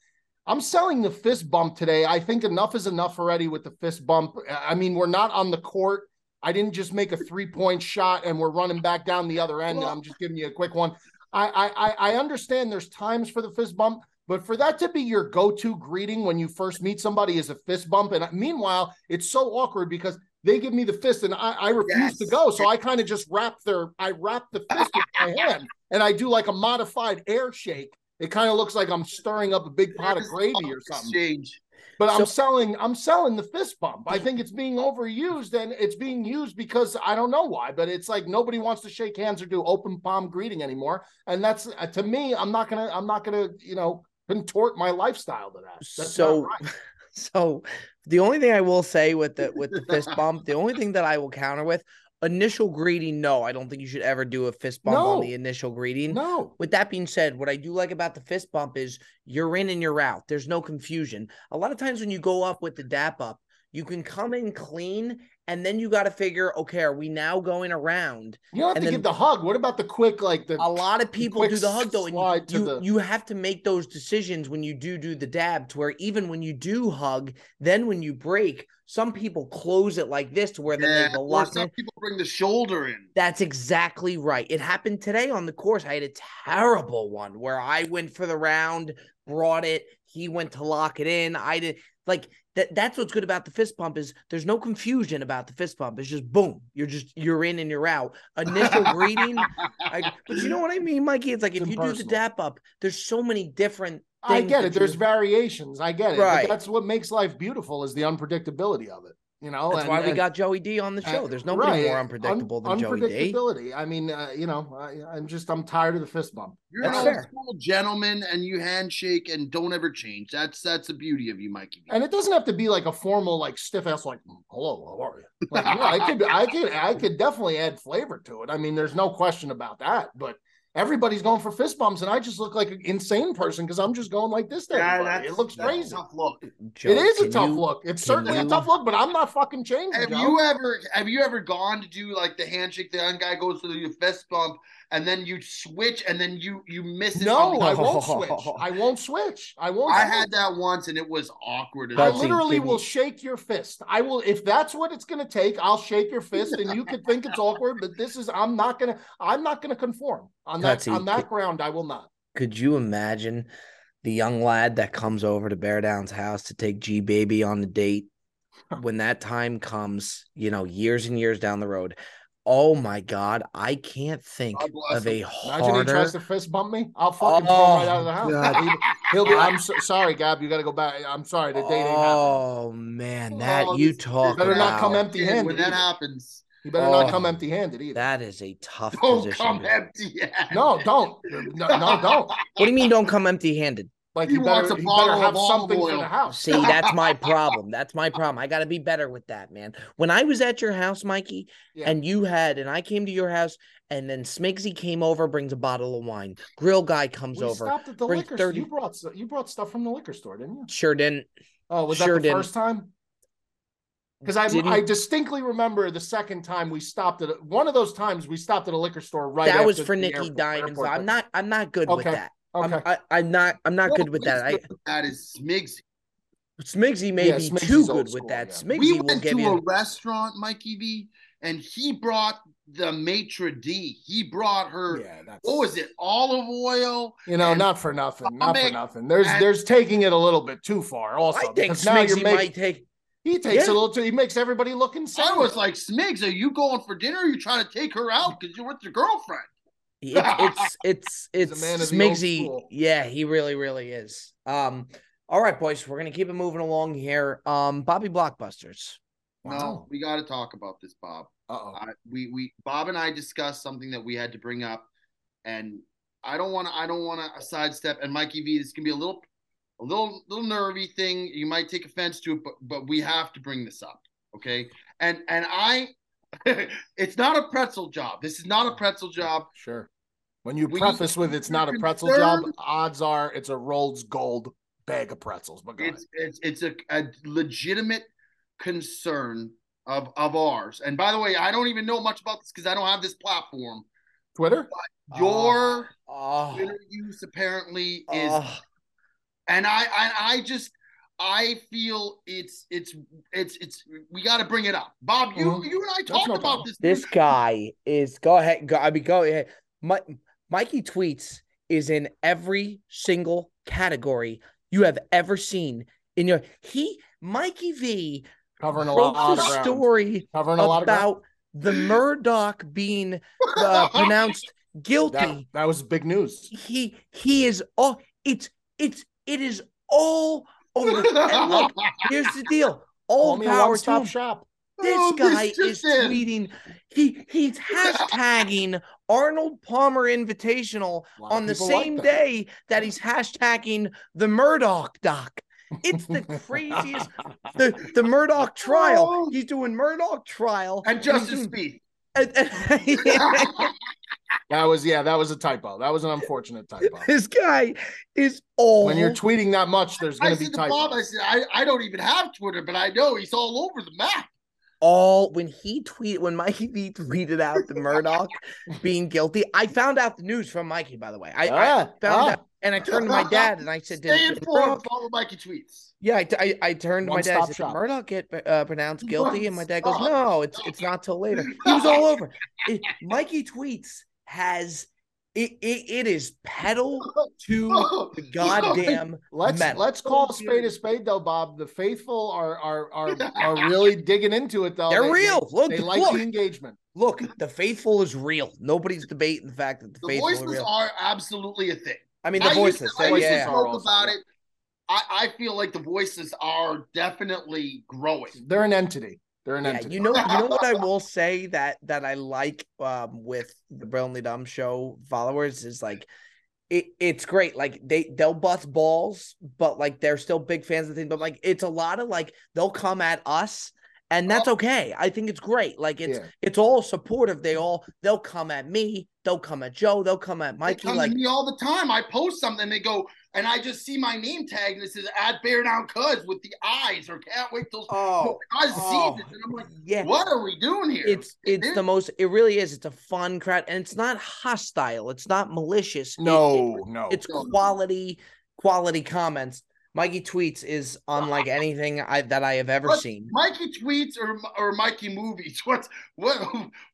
I'm selling the fist bump today. I think enough is enough already with the fist bump. I mean, we're not on the court. I didn't just make a three point shot and we're running back down the other end. I'm just giving you a quick one. I, I I- I understand there's times for the fist bump, but for that to be your go-to greeting when you first meet somebody is a fist bump. And meanwhile, it's so awkward because they give me the fist and I, I refuse to go. So I kind of just wrap their I wrap the fist with my hand and I do like a modified air shake. It kind of looks like I'm stirring up a big pot of gravy or something. Exchange. But I'm selling I'm selling the fist bump. I think it's being overused and it's being used because I don't know why, but it's like nobody wants to shake hands or do open palm greeting anymore. And that's uh, to me, I'm not gonna I'm not gonna you know contort my lifestyle to that. That's so right. So the only thing I will say with the with the fist bump, the only thing that I will counter with initial greeting, no, I don't think you should ever do a fist bump on the initial greeting. no. With that being said, what I do like about the fist bump is you're in and you're out. There's no confusion. A lot of times when you go up with the dap up, you can come in clean and then you got to figure, okay, are we now going around? You don't have And to then- give the hug. What about the quick like the A lot of people do the hug though, and to you, the- you have to make those decisions when you do do the dab to where even when you do hug, then when you break, some people close it like this to where then they lock some in. people bring the shoulder in. That's exactly right. It happened today on the course. I had a terrible one where I went for the round, brought it. He went to lock it in. I did like that. That's what's good about the fist pump is there's no confusion about the fist pump. It's just boom. You're just you're in and you're out. Initial greeting. I, but you know what I mean, Mikey? It's like It's if you do the dap up, there's so many different. I get it. There's variations. I get it. Right. But that's what makes life beautiful is the unpredictability of it. You know, That's and- why we and- got Joey D on the show. and- There's nobody right, more un- unpredictable than Joey D. unpredictability. I mean, uh, you know, I, I'm just I'm tired of the fist bump. You're That's an fair. old school gentleman, and you handshake and don't ever change. That's that's the beauty of you, Mikey. And it doesn't have to be like a formal, like stiff ass, like "Mm, "Hello, how are you?" Like, you know, I could, I could, I could definitely add flavor to it. I mean, there's no question about that. But everybody's going for fist bumps, and I just look like an insane person because I'm just going like this. To Yeah, it looks crazy. Tough look. Joe, it is a tough you- look. It's certainly you- a tough look, but I'm not fucking changing. Have Joe. you ever have you ever gone to do like the handshake? The young guy goes to the fist bump, and then you switch, and then you you miss it. No, I won't switch. I won't switch. I won't. I switch. had that once, and it was awkward. I literally will shake your fist. I will if that's what it's going to take. I'll shake your fist, and you could think it's awkward, but this is. I'm not gonna. I'm not gonna conform on that. Betsy, on that can- ground, I will not. Could you imagine the young lad that comes over to Bear Down's house to take G Baby on a date when that time comes, you know, years and years down the road? Oh my God, I can't think of a him. Imagine he harder. tries to fist bump me. I'll fucking throw him right out of the oh house. God. He, he'll be. I'm so, sorry, Gab. You got to go back. I'm sorry. The date ain't happening. Oh man, oh, that Oh, you talk better not come empty-handed. when that happens. You better not Oh, come empty handed either. That is a tough Don't position. come to- empty. no, don't. No, no, don't. What do you mean? Don't come empty-handed? Like He you better, wants a bottle better of have olive something for oil. the house. See, that's my problem. That's my problem. I got to be better with that, man. When I was at your house, Mikey, Yeah. and you had, and I came to your house, and then Smigsy came over, brings a bottle of wine. Grill guy comes we over. stopped at the liquor 30 store. You brought you brought stuff from the liquor store, didn't you? Sure didn't. Oh, was Sure that the didn't. first time? Because I Didn't- I distinctly remember the second time we stopped at a, one of those times we stopped at a liquor store right. that was for the Nikki airport- Diamonds. airport I'm not. I'm not good with that. Okay. I'm, I, I'm not. I'm not good with that. I that is Smigs. Smigsy may Yeah, be Smigsy's too good school, with that. yeah. Smigsy We went to a restaurant, Mikey V, and he brought the maitre d. He brought her. yeah, What was it? Olive oil. you know, not for nothing, not for nothing. There's and- there's taking it a little bit too far. Also, I think Smigsy making might take. he takes Yeah. it a little too. He makes everybody look insane. I was like, Smigs, are you going for dinner? Are you trying to take her out because you're with your girlfriend? It's it's it's He's it's man of the Smigsy. Yeah, he really really is. Um. All right, boys, we're gonna keep it moving along here. Um, Bobby Blockbusters. No, we got to talk about this, Bob. Uh oh. I, we we Bob and I discussed something that we had to bring up, and I don't want to I don't want to sidestep. And Mikey V, this can be a little a little little nervy thing. You might take offense to it, but but we have to bring this up, okay? And and I, it's not a pretzel job. This is not a pretzel job. Sure. When you We- preface with "It's not a pretzel job," odds are it's a Rold Gold bag of pretzels. But go. It's it's it's a, a legitimate concern of of ours. And by the way, I don't even know much about this because I don't have this platform. Twitter. Your Oh, Twitter use apparently is oh, and I, I I just I feel it's it's it's it's we got to bring it up, Bob. You Mhm. you and I talked no about problem. this. this guy is. Go ahead. Go. I mean, go ahead. Mi- Mikey tweets is in every single category you have ever seen in your. He Mikey V Covering a lot of ground. story Covering a lot about the Murdaugh being uh, pronounced guilty. That, that was big news. he he is all it's it's it is all over and look here's the deal all me power to him shop. This Oh, guy is in. tweeting he he's hashtagging arnold palmer invitational A lot of on the people like same that. day that he's hashtagging the murdaugh doc it's the craziest the the murdaugh trial Oh. he's doing murdaugh trial and Justice Speed. That was yeah, that was a typo. That was an unfortunate typo. this guy is all when you're tweeting that much, there's going to be to Bob, I said I, I don't even have Twitter, but I know he's all over the map. All when he tweeted when Mikey V tweeted out the Murdaugh being guilty. I found out the news from Mikey, by the way. I, I Ah, found ah. out and I turned to my dad and I said, Stay did, did informed. Follow Mikey tweets. Yeah, I, I, I turned to my dad. I said, did Murdaugh get uh, pronounced guilty? And my dad goes, One-stop. no, it's it's not till later. He was all over. It- Mikey tweets has it, it, it is pedal to the goddamn Let's metal. let's call a spade a spade though, Bob. The faithful are are are, are really digging into it though. They're They- real. Look, They, like look. the engagement. Look, the faithful is real. Nobody's debating the fact that the, The faithful are real. are absolutely a thing. I mean, the I used voices. to- I they- used to yeah. are spoke about it. I, I feel like the voices are definitely growing. They're an entity. They're an Yeah, entity. you know, you know what I will say that that I like um with the Brilliantly Dumb show followers is like it it's great. Like they they'll bust balls, but like they're still big fans of the thing. But like it's a lot of like they'll come at us and that's okay. I think it's great. Like it's Yeah. it's all supportive. They all they'll come at me, they'll come at Joe, they'll come at They Mikey. come Like to me all the time. I post something, they go, and I just see my name tag, and it says "Add Bear Down Cuz" with the eyes, or can't wait till oh, Cuz oh, sees it, and I'm like, yeah. what are we doing here? It's it's It- the most. It really is. It's a fun crowd, and it's not hostile. It's not malicious. It- it- No, no. it's No. quality quality comments. Mikey tweets is unlike anything I that I have ever What? seen. Mikey tweets or or Mikey movies. What's what?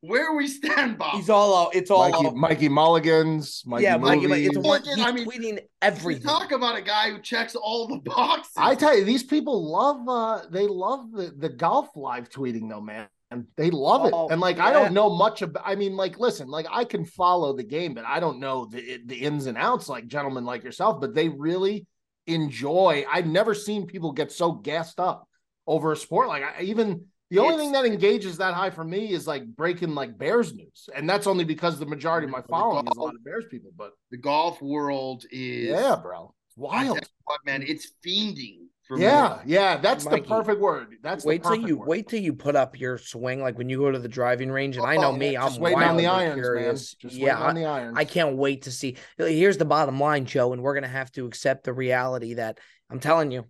Where we stand, Bob? He's all out. It's all Mikey, out. Mikey Mulligans, Mikey yeah, Mikey. Mikey, It's a one. He's I mean, tweeting everything. talk about a guy who checks all the boxes. I tell you, these people love uh they love the, the golf live tweeting though, man. And they love it. Oh, And like I don't know much about I mean, like, listen, like I can follow the game, but I don't know the the ins and outs like gentlemen like yourself, but they really enjoy. I've never seen people get so gassed up over a sport. Like I even the only It's- thing that engages that high for me is like breaking like Bears news. And that's only because the majority of my following is a lot of Bears people. But the golf world is yeah, bro. It's wild. what, man, it's fiending Yeah, more. yeah, that's Mikey, the perfect word. That's wait the till you word. wait till you put up your swing. Like when you go to the driving range, and I know Oh, me, Just I'm waiting on the wildly irons, curious. man. Just yeah, waiting on the irons. I can't wait to see. Here's the bottom line, Joe, and we're gonna have to accept the reality that I'm telling you,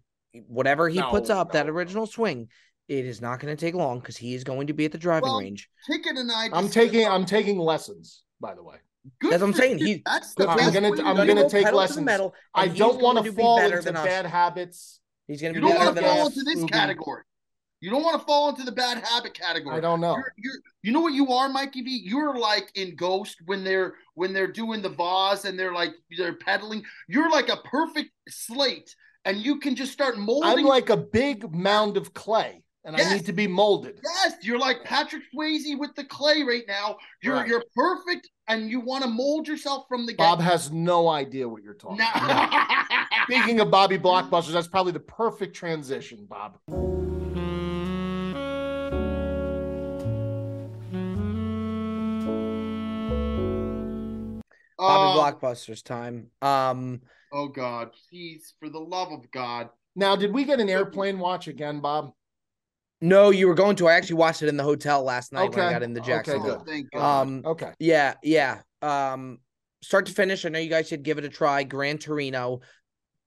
whatever he puts No, up, that original swing, it is not going to take long because he is going to be at the driving Well, range. Ticket and I. I'm taking I'm taking lessons, by the way. Good That's what I'm saying. you. He- That's the I'm gonna- I'm gonna take pedal to the lessons. metal, I don't want to fall into bad habits. He's going to You don't want to fall us. into this Scooby. category. You don't want to fall into the bad habit category. I don't know. You're, you're, you know what you are, Mikey V? You're like in Ghost when they're when they're doing the vase and they're like they're peddling. You're like a perfect slate, and you can just start molding. I'm like a big mound of clay, and I need to be molded. yes, you're like Patrick Swayze with the clay right now. You're Right. you're perfect, and you want to mold yourself from the Bob get. has no idea what you're talking about. Nah. Speaking of Bobby Blockbusters, that's probably the perfect transition, Bob. Bobby oh, Blockbusters time. Um, oh God, please, for the love of God. Now, did we get an airplane watch again, Bob? No, you were going to. I actually watched it in the hotel last night when I Okay. got into Okay, Jacksonville. good. Thank God. Um, Okay. Yeah, yeah. Um, start to finish, I know you guys should give it a try. Gran Torino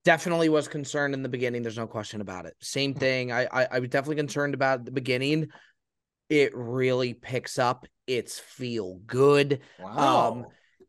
definitely was concerned in the beginning. There's no question about it. Same thing. I, I, I was definitely concerned about the beginning. It really picks up. It's feel good. Wow. Um,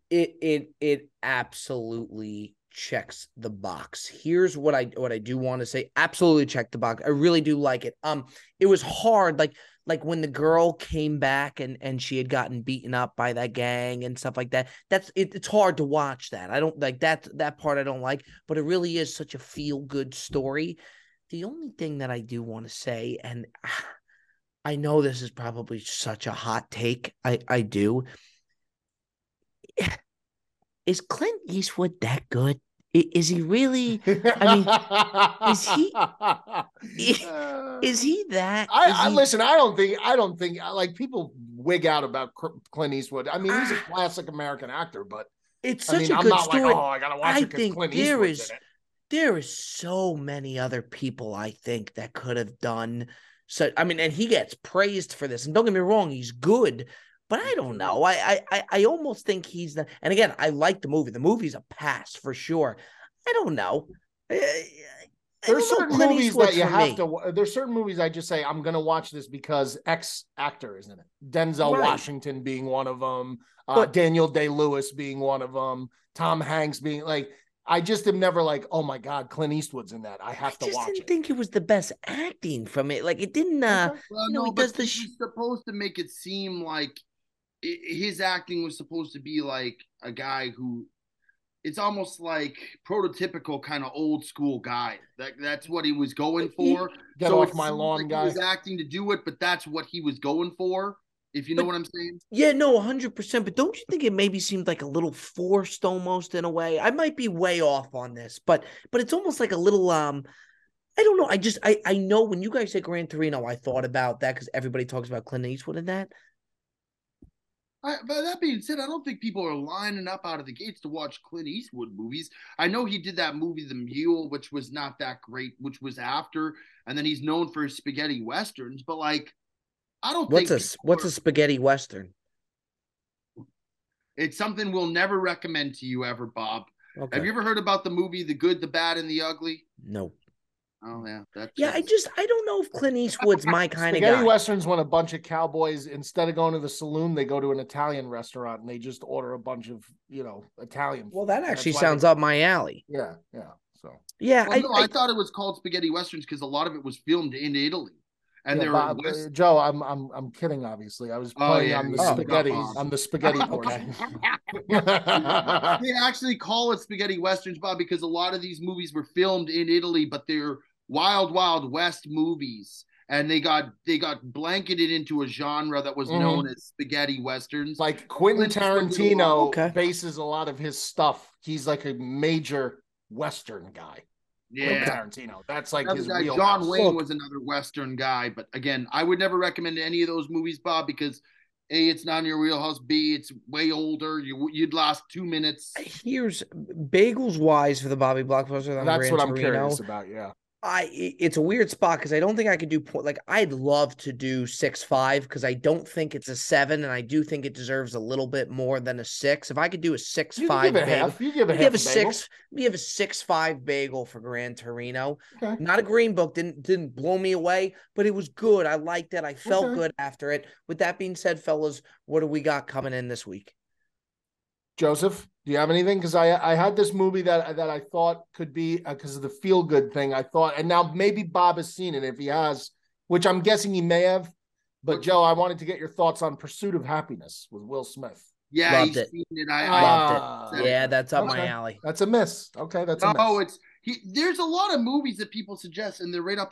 It it it absolutely checks the box. Here's what I what I do want to say. Absolutely check the box. I really do like it. Um, it was hard, like like when the girl came back and and she had gotten beaten up by that gang and stuff like that that's it, it's hard to watch that i don't like that that part i don't like but it really is such a feel good story the only thing that i do want to say and i know this is probably such a hot take i i do is clint eastwood that good is he really I mean, is he- is he that I, I he- listen. I don't think. I don't think. Like people wig out about Clint Eastwood. I mean, he's a Ah. classic American actor, but it's I such mean, a I'm good not story like, oh, I gotta watch I it think clint there is there is so many other people I think that could have done so I mean and he gets praised for this and don't get me wrong he's good but I don't know I I I, I almost think he's the and again I like the movie the movie's a pass for sure I don't know I- I- I There's certain movies that you have me. to. There's certain movies I just say I'm gonna watch this because X actor is in it. Denzel Right. Washington being one of them. Uh, But- Daniel Day Lewis being one of them. Tom Hanks being like. I just am never like, oh my god, Clint Eastwood's in that. I I have to just watch didn't it. think it was the best acting from it like it didn't uh. Well, you know, no, he does the he sh- supposed to make it seem like i- his acting was supposed to be like a guy who it's almost like prototypical kind of old school guy. That that's what he was going for. Get so off my lawn, like guy. He was acting to do it, but that's what he was going for. If you know But- what I'm saying. Yeah, no, 100%. But don't you think it maybe seemed like a little forced almost in a way? I might be way off on this, but but it's almost like a little um I don't know. I just I I know when you guys say Gran Torino, I thought about that because everybody talks about Clint Eastwood in that. I, but that being said, I don't think people are lining up out of the gates to watch Clint Eastwood movies. I know he did that movie, The Mule, which was not that great, which was after, and then he's known for his spaghetti westerns. But like, I don't What's think a what's are, a spaghetti western? It's something we'll never recommend to you ever, Bob. Okay. Have you ever heard about the movie The Good, the Bad, and the Ugly? No. Oh yeah, that's Yeah, I just I don't know if Clint Eastwood's my kind of guy. Spaghetti westerns when a bunch of cowboys instead of going to the saloon, they go to an Italian restaurant and they just order a bunch of you know Italian. Well, that actually sounds they- up my alley. Yeah, yeah. So Yeah, Well, I, no, I, I, thought it was called spaghetti westerns because a lot of it was filmed in Italy, and yeah, there Bob, were West- uh, Joe, I'm I'm I'm kidding. Obviously, I was Oh, playing yeah, on the you- spaghetti on the spaghetti Okay. portion. they actually call it spaghetti westerns, Bob, because a lot of these movies were filmed in Italy, but they're wild, wild west movies, and they got they got blanketed into a genre that was Mhm. known as spaghetti westerns. like Quentin Clint Eastwood did a lot- Tarantino Okay. bases a lot of his stuff. He's like a major Western guy. Quentin yeah. Tarantino. That's like Another his guy, real. John Wayne was another Western guy, but again, I would never recommend any of those movies, Bob, because A, it's not in your wheelhouse. B, it's way older. You you'd last two minutes. here's bagels wise for the Bobby Blockbuster. on That's Gran what I'm Torino. curious about. Yeah. I it's a weird spot because I don't think I could do point like I'd love to do six five because I don't think it's a seven and I do think it deserves a little bit more than a six. If I could do a six You five give bagel, half. You give we half. have a six. We have a six five bagel for Gran Torino. Okay. Not a green book. Didn't didn't blow me away, but it was good. I liked it. I felt Okay. good after it. With that being said, fellas, what do we got coming in this week? Joseph, do you have anything? Because I I had this movie that that I thought could be because of the feel good thing. I thought, and now maybe Bob has seen it. If he has, which I'm guessing he may have. But Joe, I wanted to get your thoughts on Pursuit of Happiness with Will Smith. Yeah, Loved he's it. seen it. I, I Loved Ah, it. Yeah, that's up my alley. That's a miss. Okay, that's a No, miss. it's he, there's a lot of movies that people suggest, and they're right up.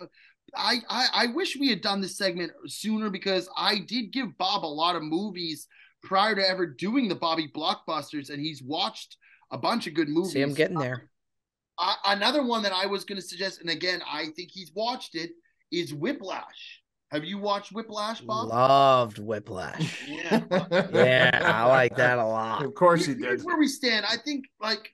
I, I I wish we had done this segment sooner because I did give Bob a lot of movies prior to ever doing the Bobby blockbusters, and he's watched a bunch of good movies. See, I'm getting there. Uh, another one that I was going to suggest, and again, I think he's watched it, is Whiplash. Have you watched Whiplash, Bob? Loved Whiplash. Yeah. yeah, I like that a lot. Of course he Here's did. where we stand. I think like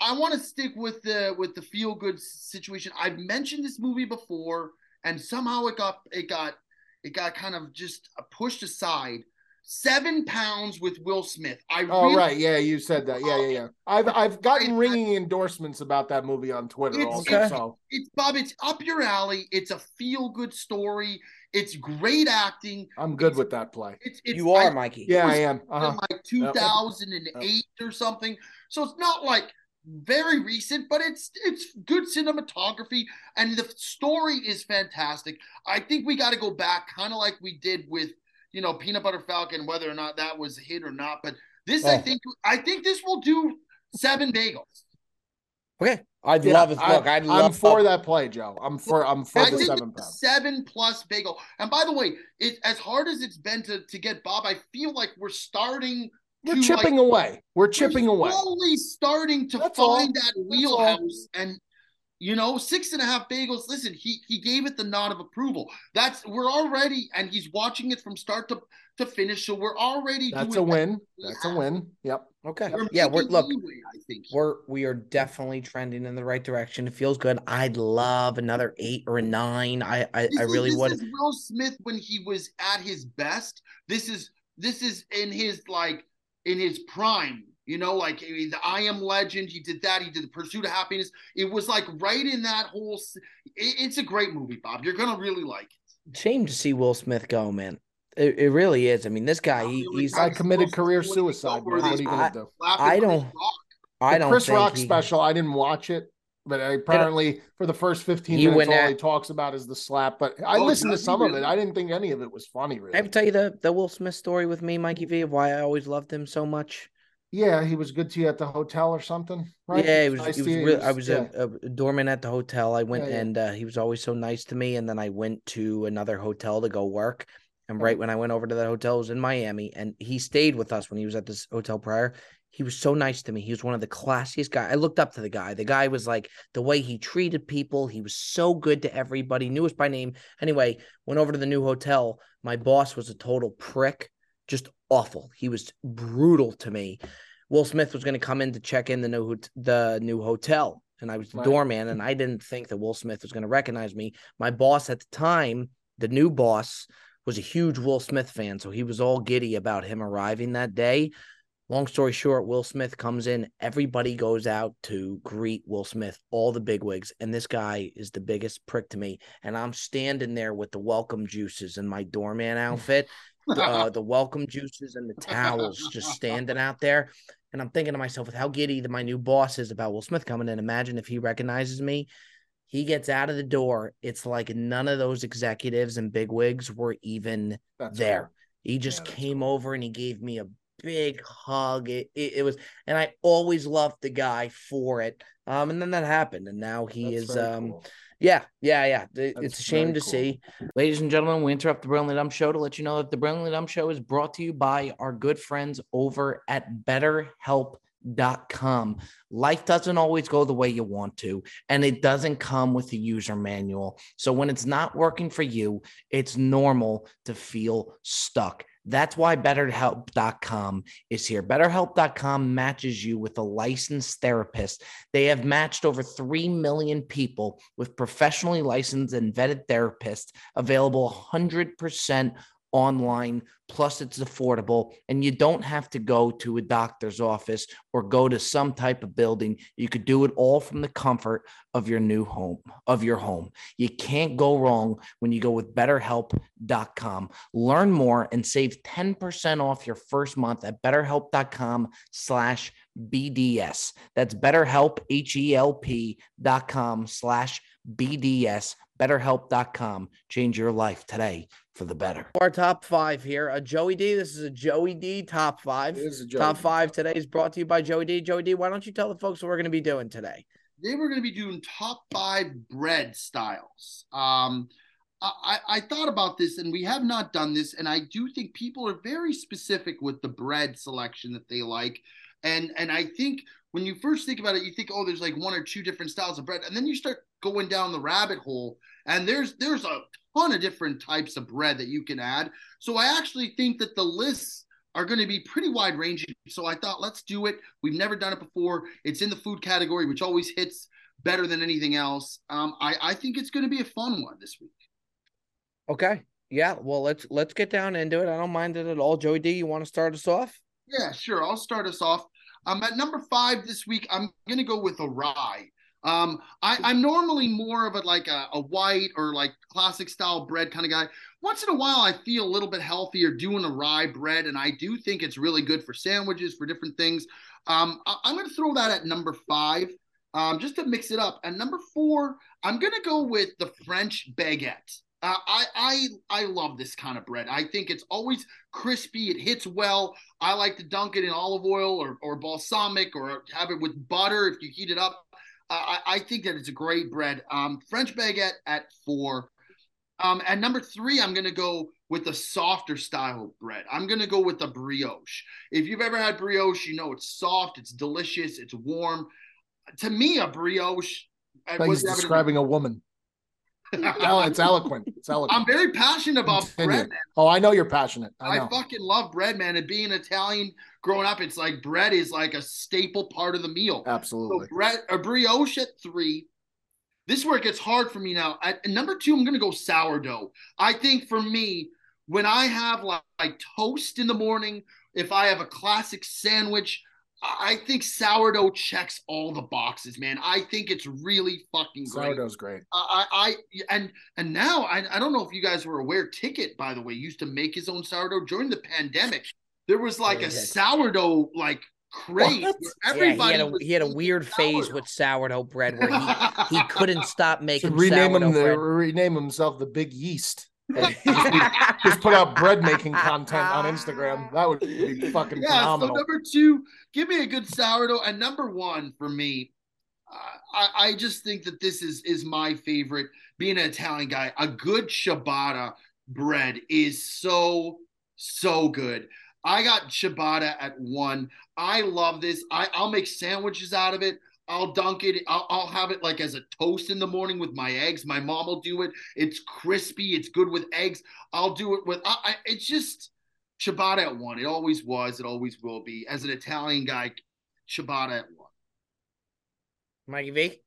I want to stick with the with the feel good situation. I've mentioned this movie before, and somehow it got it got it got kind of just pushed aside. Seven pounds with Will Smith. I Oh really, right, yeah, you said that. Yeah, yeah, yeah. I've I've gotten I- ringing endorsements about that movie on Twitter It's- also. Okay. So It's Bob. It's up your alley. It's a feel good story. It's great acting. I'm good with that play. It's, it's You are, I- Mikey. Yeah, I am. Uh-huh. like 2008 or something. So it's not like very recent, but it's it's good cinematography and the story is fantastic. I think we got to go back, kind of like we did with you know Peanut Butter Falcon, whether or not that was a hit or not. But this, I Oh. think, I think this will do seven bagels. Okay, I'd Yeah, love it. I- Look, I'd I'm for that play, Joe. I'm for I'm for I the think seven pounds. seven plus bagel. And by the way, it as hard as it's been to to get Bob, I feel like we're starting. We're chipping like, away. We're chipping we're away. Slowly starting to That's all. find that wheelhouse, and you know, six and a half bagels. Listen, he he gave it the nod of approval. That's we're already, and he's watching it from start to to finish. So we're already. That's a win. we That's a win. Yep. Okay. We're yeah, we're look, leeway, I think. we're we are definitely trending in the right direction. It feels good. I'd love another eight or a nine. I I, This I really this would. is Will Smith when he was at his best. This is this is in his like in his prime. You know, like I the I Am Legend. He did that. He did the Pursuit of Happiness. It was like right in that whole. it's a great movie, Bob. You're gonna really like it. Shame to see Will Smith go, man. It, it really is. I mean, this guy, he, he's. I Guys, committed career people when they suicide. Man. What are you gonna I- do? Laughing I with don't- Chris I don't Chris think Rock he- special. I didn't watch it, but apparently for the first 15 He minutes, all at- he talks about is the slap. But I Oh, listened to does he some of it. I didn't think any of it was funny, really. I have to tell you the the Will Smith story with me, Mikey V, of why I always loved him so much. Yeah, he was good to you at the hotel or something, right? Yeah, it was. Nice it was you. I was yeah. a, a doorman at the hotel. I went Yeah, yeah. and uh, he was always so nice to me. And then I went to another hotel to go work. And right when I went over to that hotel, it was in Miami, and he stayed with us when he was at this hotel prior. He was so nice to me. He was one of the classiest guys. I looked up to the guy. The guy was like the way he treated people. He was so good to everybody, knew us by name. Anyway, went over to the new hotel. My boss was a total prick, just awful. He was brutal to me. Will Smith was going to come in to check in the new the new hotel, and I was the right. doorman, and I didn't think that Will Smith was going to recognize me. My boss at the time, the new boss, was a huge Will Smith fan, so he was all giddy about him arriving that day. Long story short, Will Smith comes in. Everybody goes out to greet Will Smith, all the bigwigs. And this guy is the biggest prick to me. And I'm standing there with the welcome juices in my doorman outfit, uh, the welcome juices and the towels just standing out there. And I'm thinking to myself, with how giddy that my new boss is about Will Smith coming in, imagine if he recognizes me. He gets out of the door. It's like none of those executives and bigwigs were even That's there. Cool. He just yeah, came cool. over and he gave me a big hug. It, it, it, was, and I always loved the guy for it. Um, and then that happened, and now he That's is um, cool. Yeah, yeah, yeah. it's a shame to cool. see, ladies and gentlemen. We interrupt the Brilliantly Dumb Show to let you know that the Brilliantly Dumb Show is brought to you by our good friends over at BetterHelp.com. Life doesn't always go the way you want to, and it doesn't come with a user manual. So when it's not working for you, it's normal to feel stuck. That's why BetterHelp.com is here. BetterHelp.com matches you with a licensed therapist. They have matched over 3 million people with professionally licensed and vetted therapists available 100% online. Plus, it's affordable, and you don't have to go to a doctor's office or go to some type of building. You could do it all from the comfort of your new home, of your home. You can't go wrong when you go with betterhelp.com. Learn more and save 10% off your first month at betterhelp.com slash BDS. That's betterhelp, H-E-L-P dot com slash BDS betterhelp.com. Change your life today for the better. Our top five here. A Joey D. This is a Joey D top five. Top five today is brought to you by Joey D. Joey D, why don't you tell the folks what we're going to be doing today? Today we're going to be doing top five bread styles. Um, I, I thought about this and we have not done this, and I do think people are very specific with the bread selection that they like. And and I think when you first think about it, you think, oh, there's like one or two different styles of bread, and then you start going down the rabbit hole, and there's there's a ton of different types of bread that you can add. So I actually think that the lists are going to be pretty wide ranging. So I thought, let's do it. We've never done it before. It's in the food category, which always hits better than anything else. Um, I, I think it's going to be a fun one this week. Okay. Yeah. Well, let's let's get down into it. I don't mind it at all. Joey D, you want to start us off? Yeah, sure. I'll start us off. Um, at number five this week, I'm going to go with a rye. Um, I, am normally more of a like a, a, white or like classic style bread kind of guy. Once in a while, I feel a little bit healthier doing a rye bread, and I do think it's really good for sandwiches for different things. Um, I, am going to throw that at number five, um, just to mix it up. And number four, I'm going to go with the French baguette. Uh, I I I love this kind of bread. I think it's always crispy. It hits well. I like to dunk it in olive oil or, or balsamic or have it with butter if you heat it up. I, I think that it's a great bread. Um, French baguette at four. Um, at number three, I'm going to go with the softer style bread. I'm going to go with the brioche. If you've ever had brioche, you know it's soft, it's delicious, it's warm. To me, a brioche. He's describing a woman. Oh, it's eloquent. It's eloquent. I'm very passionate about Continue. bread. Man. Oh, I know you're passionate. I, I, fucking love bread, man. And being Italian, growing up, it's like bread is like a staple part of the meal. Absolutely. So bread, a brioche at three. This is where it gets hard for me now. At number two, I'm gonna go sourdough. I think for me, when I have like, like toast in the morning, if I have a classic sandwich, I think sourdough checks all the boxes, man. I think it's really fucking great. Sourdough's great. I, I and and now I, I don't know if you guys were aware. Ticket, by the way, used to make his own sourdough during the pandemic. There was like yeah, a sourdough like craze. Everybody yeah, he, had a, he had a weird sourdough. phase with sourdough bread where he, he couldn't stop making. So rename him the, rename himself the Big Yeast just, just, put out bread making content on Instagram. That would be fucking yeah, phenomenal. So number two, give me a good sourdough, and number one for me, uh, I, I just think that this is is my favorite. Being an Italian guy, a good ciabatta bread is so so good. I got ciabatta at one. I love this. I, I'll make sandwiches out of it. I'll dunk it. I'll, I'll have it like as a toast in the morning with my eggs. My mom will do it. It's crispy. It's good with eggs. I'll do it with. I, I, it's just ciabatta at one. It always was. It always will be. As an Italian guy, ciabatta at one. Mikey V,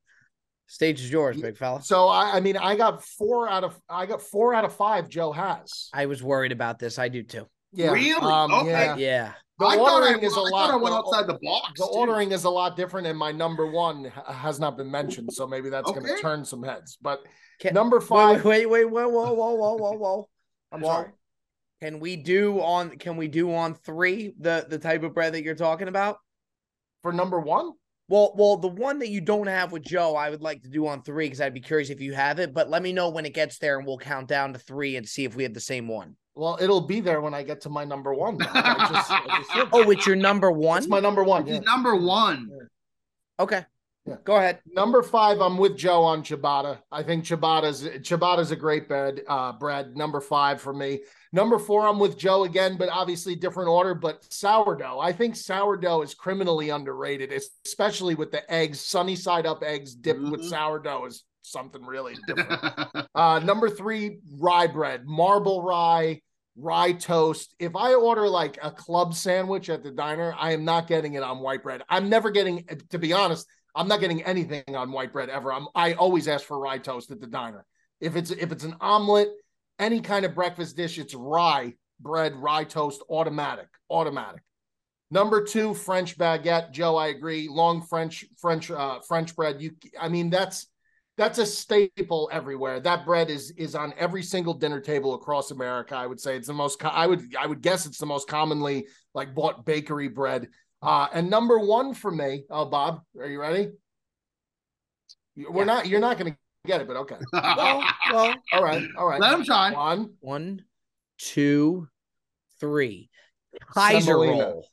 stage is yours, big fella. So I, I mean, I got four out of I got four out of five. Joe has. I was worried about this. I do too. Yeah. Really? Um, Okay. Yeah. Yeah. The I thought I, ordering is a I lot. thought I went the- outside the box. The too. ordering is a lot different, and my number one has not been mentioned, so maybe that's going to turn some heads. But Can- number five, wait, wait, wait, whoa, whoa, whoa, whoa, whoa, whoa. I'm well, sorry. Can we do on? Can we do on three the the type of bread that you're talking about? For number one, Well, well, the one that you don't have with Joe, I would like to do on three because I'd be curious if you have it. But let me know when it gets there, and we'll count down to three and see if we have the same one. Well, it'll be there when I get to my number one. I just, I just said Oh, it's your number one. it's my number one. He's yeah. number one. okay. Yeah. Go ahead. Number five, I'm with Joe on ciabatta. I think ciabatta's ciabatta's a great bread. Uh, bread. Number five for me. Number four, I'm with Joe again, but obviously different order. But sourdough, I think sourdough is criminally underrated, especially with the eggs, sunny side up eggs dipped with Mhm. sourdough is something really different. Uh, number three, rye bread, marble rye, rye toast. If I order like a club sandwich at the diner, I am not getting it on white bread. I'm never getting, to be honest, I'm not getting anything on white bread ever. I'm, I always ask for rye toast at the diner. If it's if it's an omelet, any kind of breakfast dish, it's rye bread, rye toast, automatic, automatic. Number two, French baguette. Joe, I agree. Long French, French, uh, French bread. You, I mean, that's that's a staple everywhere. That bread is is on every single dinner table across America. I would say it's the most. I would I would guess it's the most commonly like bought bakery bread. Uh, and number one for me. Oh, Bob, are you ready? We're Yeah. not. You're not going to get it, but okay. Well, well, All right. All right. Let him try. One. one, two, three. Kaiser Semolina. roll.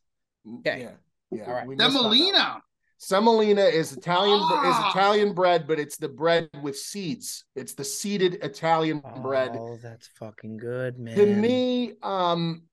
Okay. Yeah. Yeah. All right. we missed on that one. Semolina. Semolina is Italian is Ah. Italian bread, but it's the bread with seeds. It's the seeded Italian bread. Oh, that's fucking good, man. To me, um,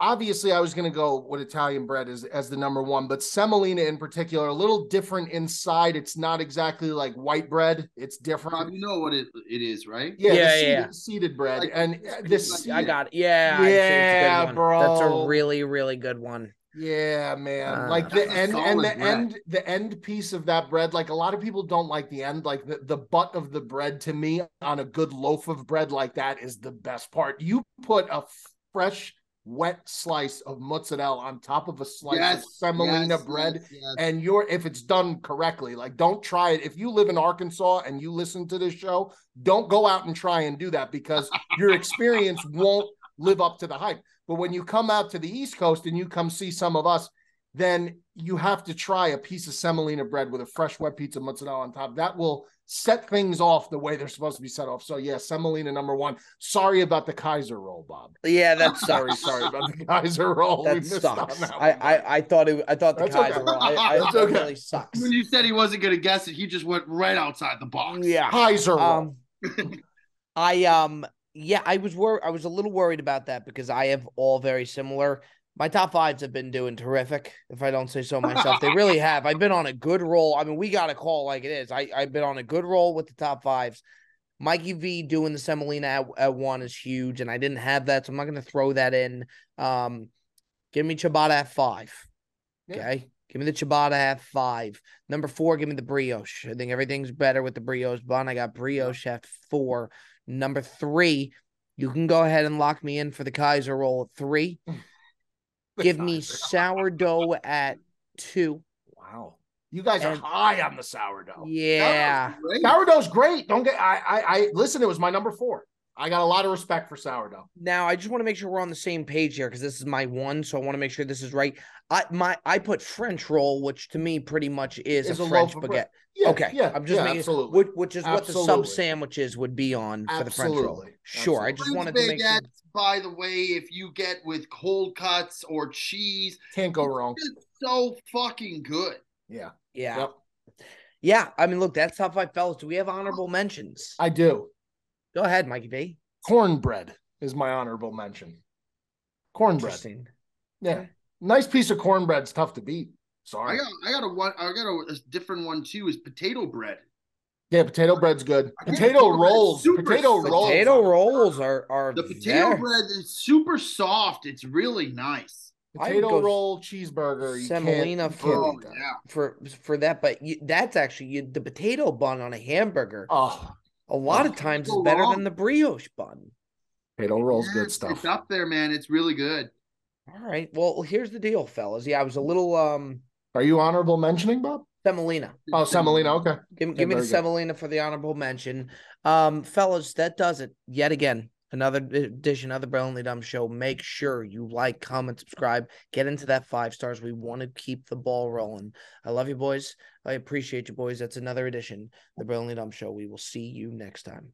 obviously I was gonna go with Italian bread as as the number one, but semolina in particular, a little different inside. It's not exactly like white bread. It's Rob, different. you know what it, it is, right? Yeah, Yeah, the yeah, seeded, yeah. seeded bread. Like- and this I got it. Yeah, I'd say it's a good Yeah, one. bro. That's a really, really good one. Yeah, man. Uh, like the end and the bread. end the end piece of that bread. Like a lot of people don't like the end. Like the, the butt of the bread to me on a good loaf of bread like that is the best part. You put a fresh, wet slice of mozzarella on top of a slice of semolina yes, bread. yes, yes. And you're if it's done correctly, like don't try it. If you live in Arkansas and you listen to this show, don't go out and try and do that because your experience won't live up to the hype. But when you come out to the East Coast and you come see some of us, then you have to try a piece of semolina bread with a fresh wet pizza mozzarella on top. That will set things off the way they're supposed to be set off. So yeah, semolina number one. Sorry about the Kaiser roll, Bob. Yeah, that's Sorry, sorry about the Kaiser roll. We That missed on sucks. that I, one. I, I thought it. I thought the That's okay. Kaiser roll. I, I, That's okay. really sucks. When you said he wasn't going to guess it, he just went right outside the box. Yeah. Kaiser roll. Um, I um yeah, I was wor- I was a little worried about that because I have all very similar. My top fives have been doing terrific, if I don't say so myself. they really have. I've been on a good roll. I mean, we got a call like it is. I I've been on a good roll with the top fives. Mikey V doing the semolina at, at one is huge, and I didn't have that, so I'm not going to throw that in. Um, give me ciabatta at five. Yeah. Okay, give me the ciabatta at five. Number four, give me the brioche. I think everything's better with the brioche bun. I got brioche at four. Number three, you can go ahead and lock me in for the Kaiser roll at three. Give me sourdough at two. Wow. You guys are high on the sourdough. Yeah. Was great. Sourdough's great. Don't get I, I I listen, it was my number four. I got a lot of respect for sourdough. Now I just want to make sure we're on the same page here because this is my one, so I want to make sure this is right. I my I put French roll, which to me pretty much is Is a, a French loaf of baguette. Yeah, okay, yeah, I'm just yeah, making absolutely. which, which is what the sub sandwiches would be on for the French roll. Absolutely. Sure, I just wanted French to make sure. by the way, if you get with cold cuts or cheese, Can't go wrong. it's so fucking good. Yeah. Yeah, Yep. yeah. I mean, look, that's top five fellas. Do we have honorable mentions? I do. Go ahead, Mikey B. Cornbread is my honorable mention. Cornbread. Interesting. Yeah. Nice piece of cornbread's tough to beat. I Sorry. got I got a one I got a, a different one too is potato bread. Yeah, potato bread's good. I think Potato potato rolls. Potato soft. rolls. Potato rolls are are The potato very- bread is super soft. It's really nice. Potato roll cheeseburger. You semolina can't, you for- can't Oh that. yeah. for for that, but you, that's actually you, the potato bun on a hamburger. Oh, A lot Oh, of times so is better wrong. than the brioche bun. potato rolls, Yeah, good stuff. It's up there, man. It's really good. All right. Well, here's the deal, fellas. Yeah, I was a little um Are you honorable mentioning, Bob? semolina. Oh, semolina. Okay. Give, Okay, give me the very good. semolina for the honorable mention. Um, fellas, that does it yet again. Another edition of the Brilliantly Dumb Show. Make sure you like, comment, subscribe, get into that five stars. We want to keep the ball rolling. I love you, boys. I appreciate you, boys. That's another edition, the Brilliantly Dumb Show. We will see you next time.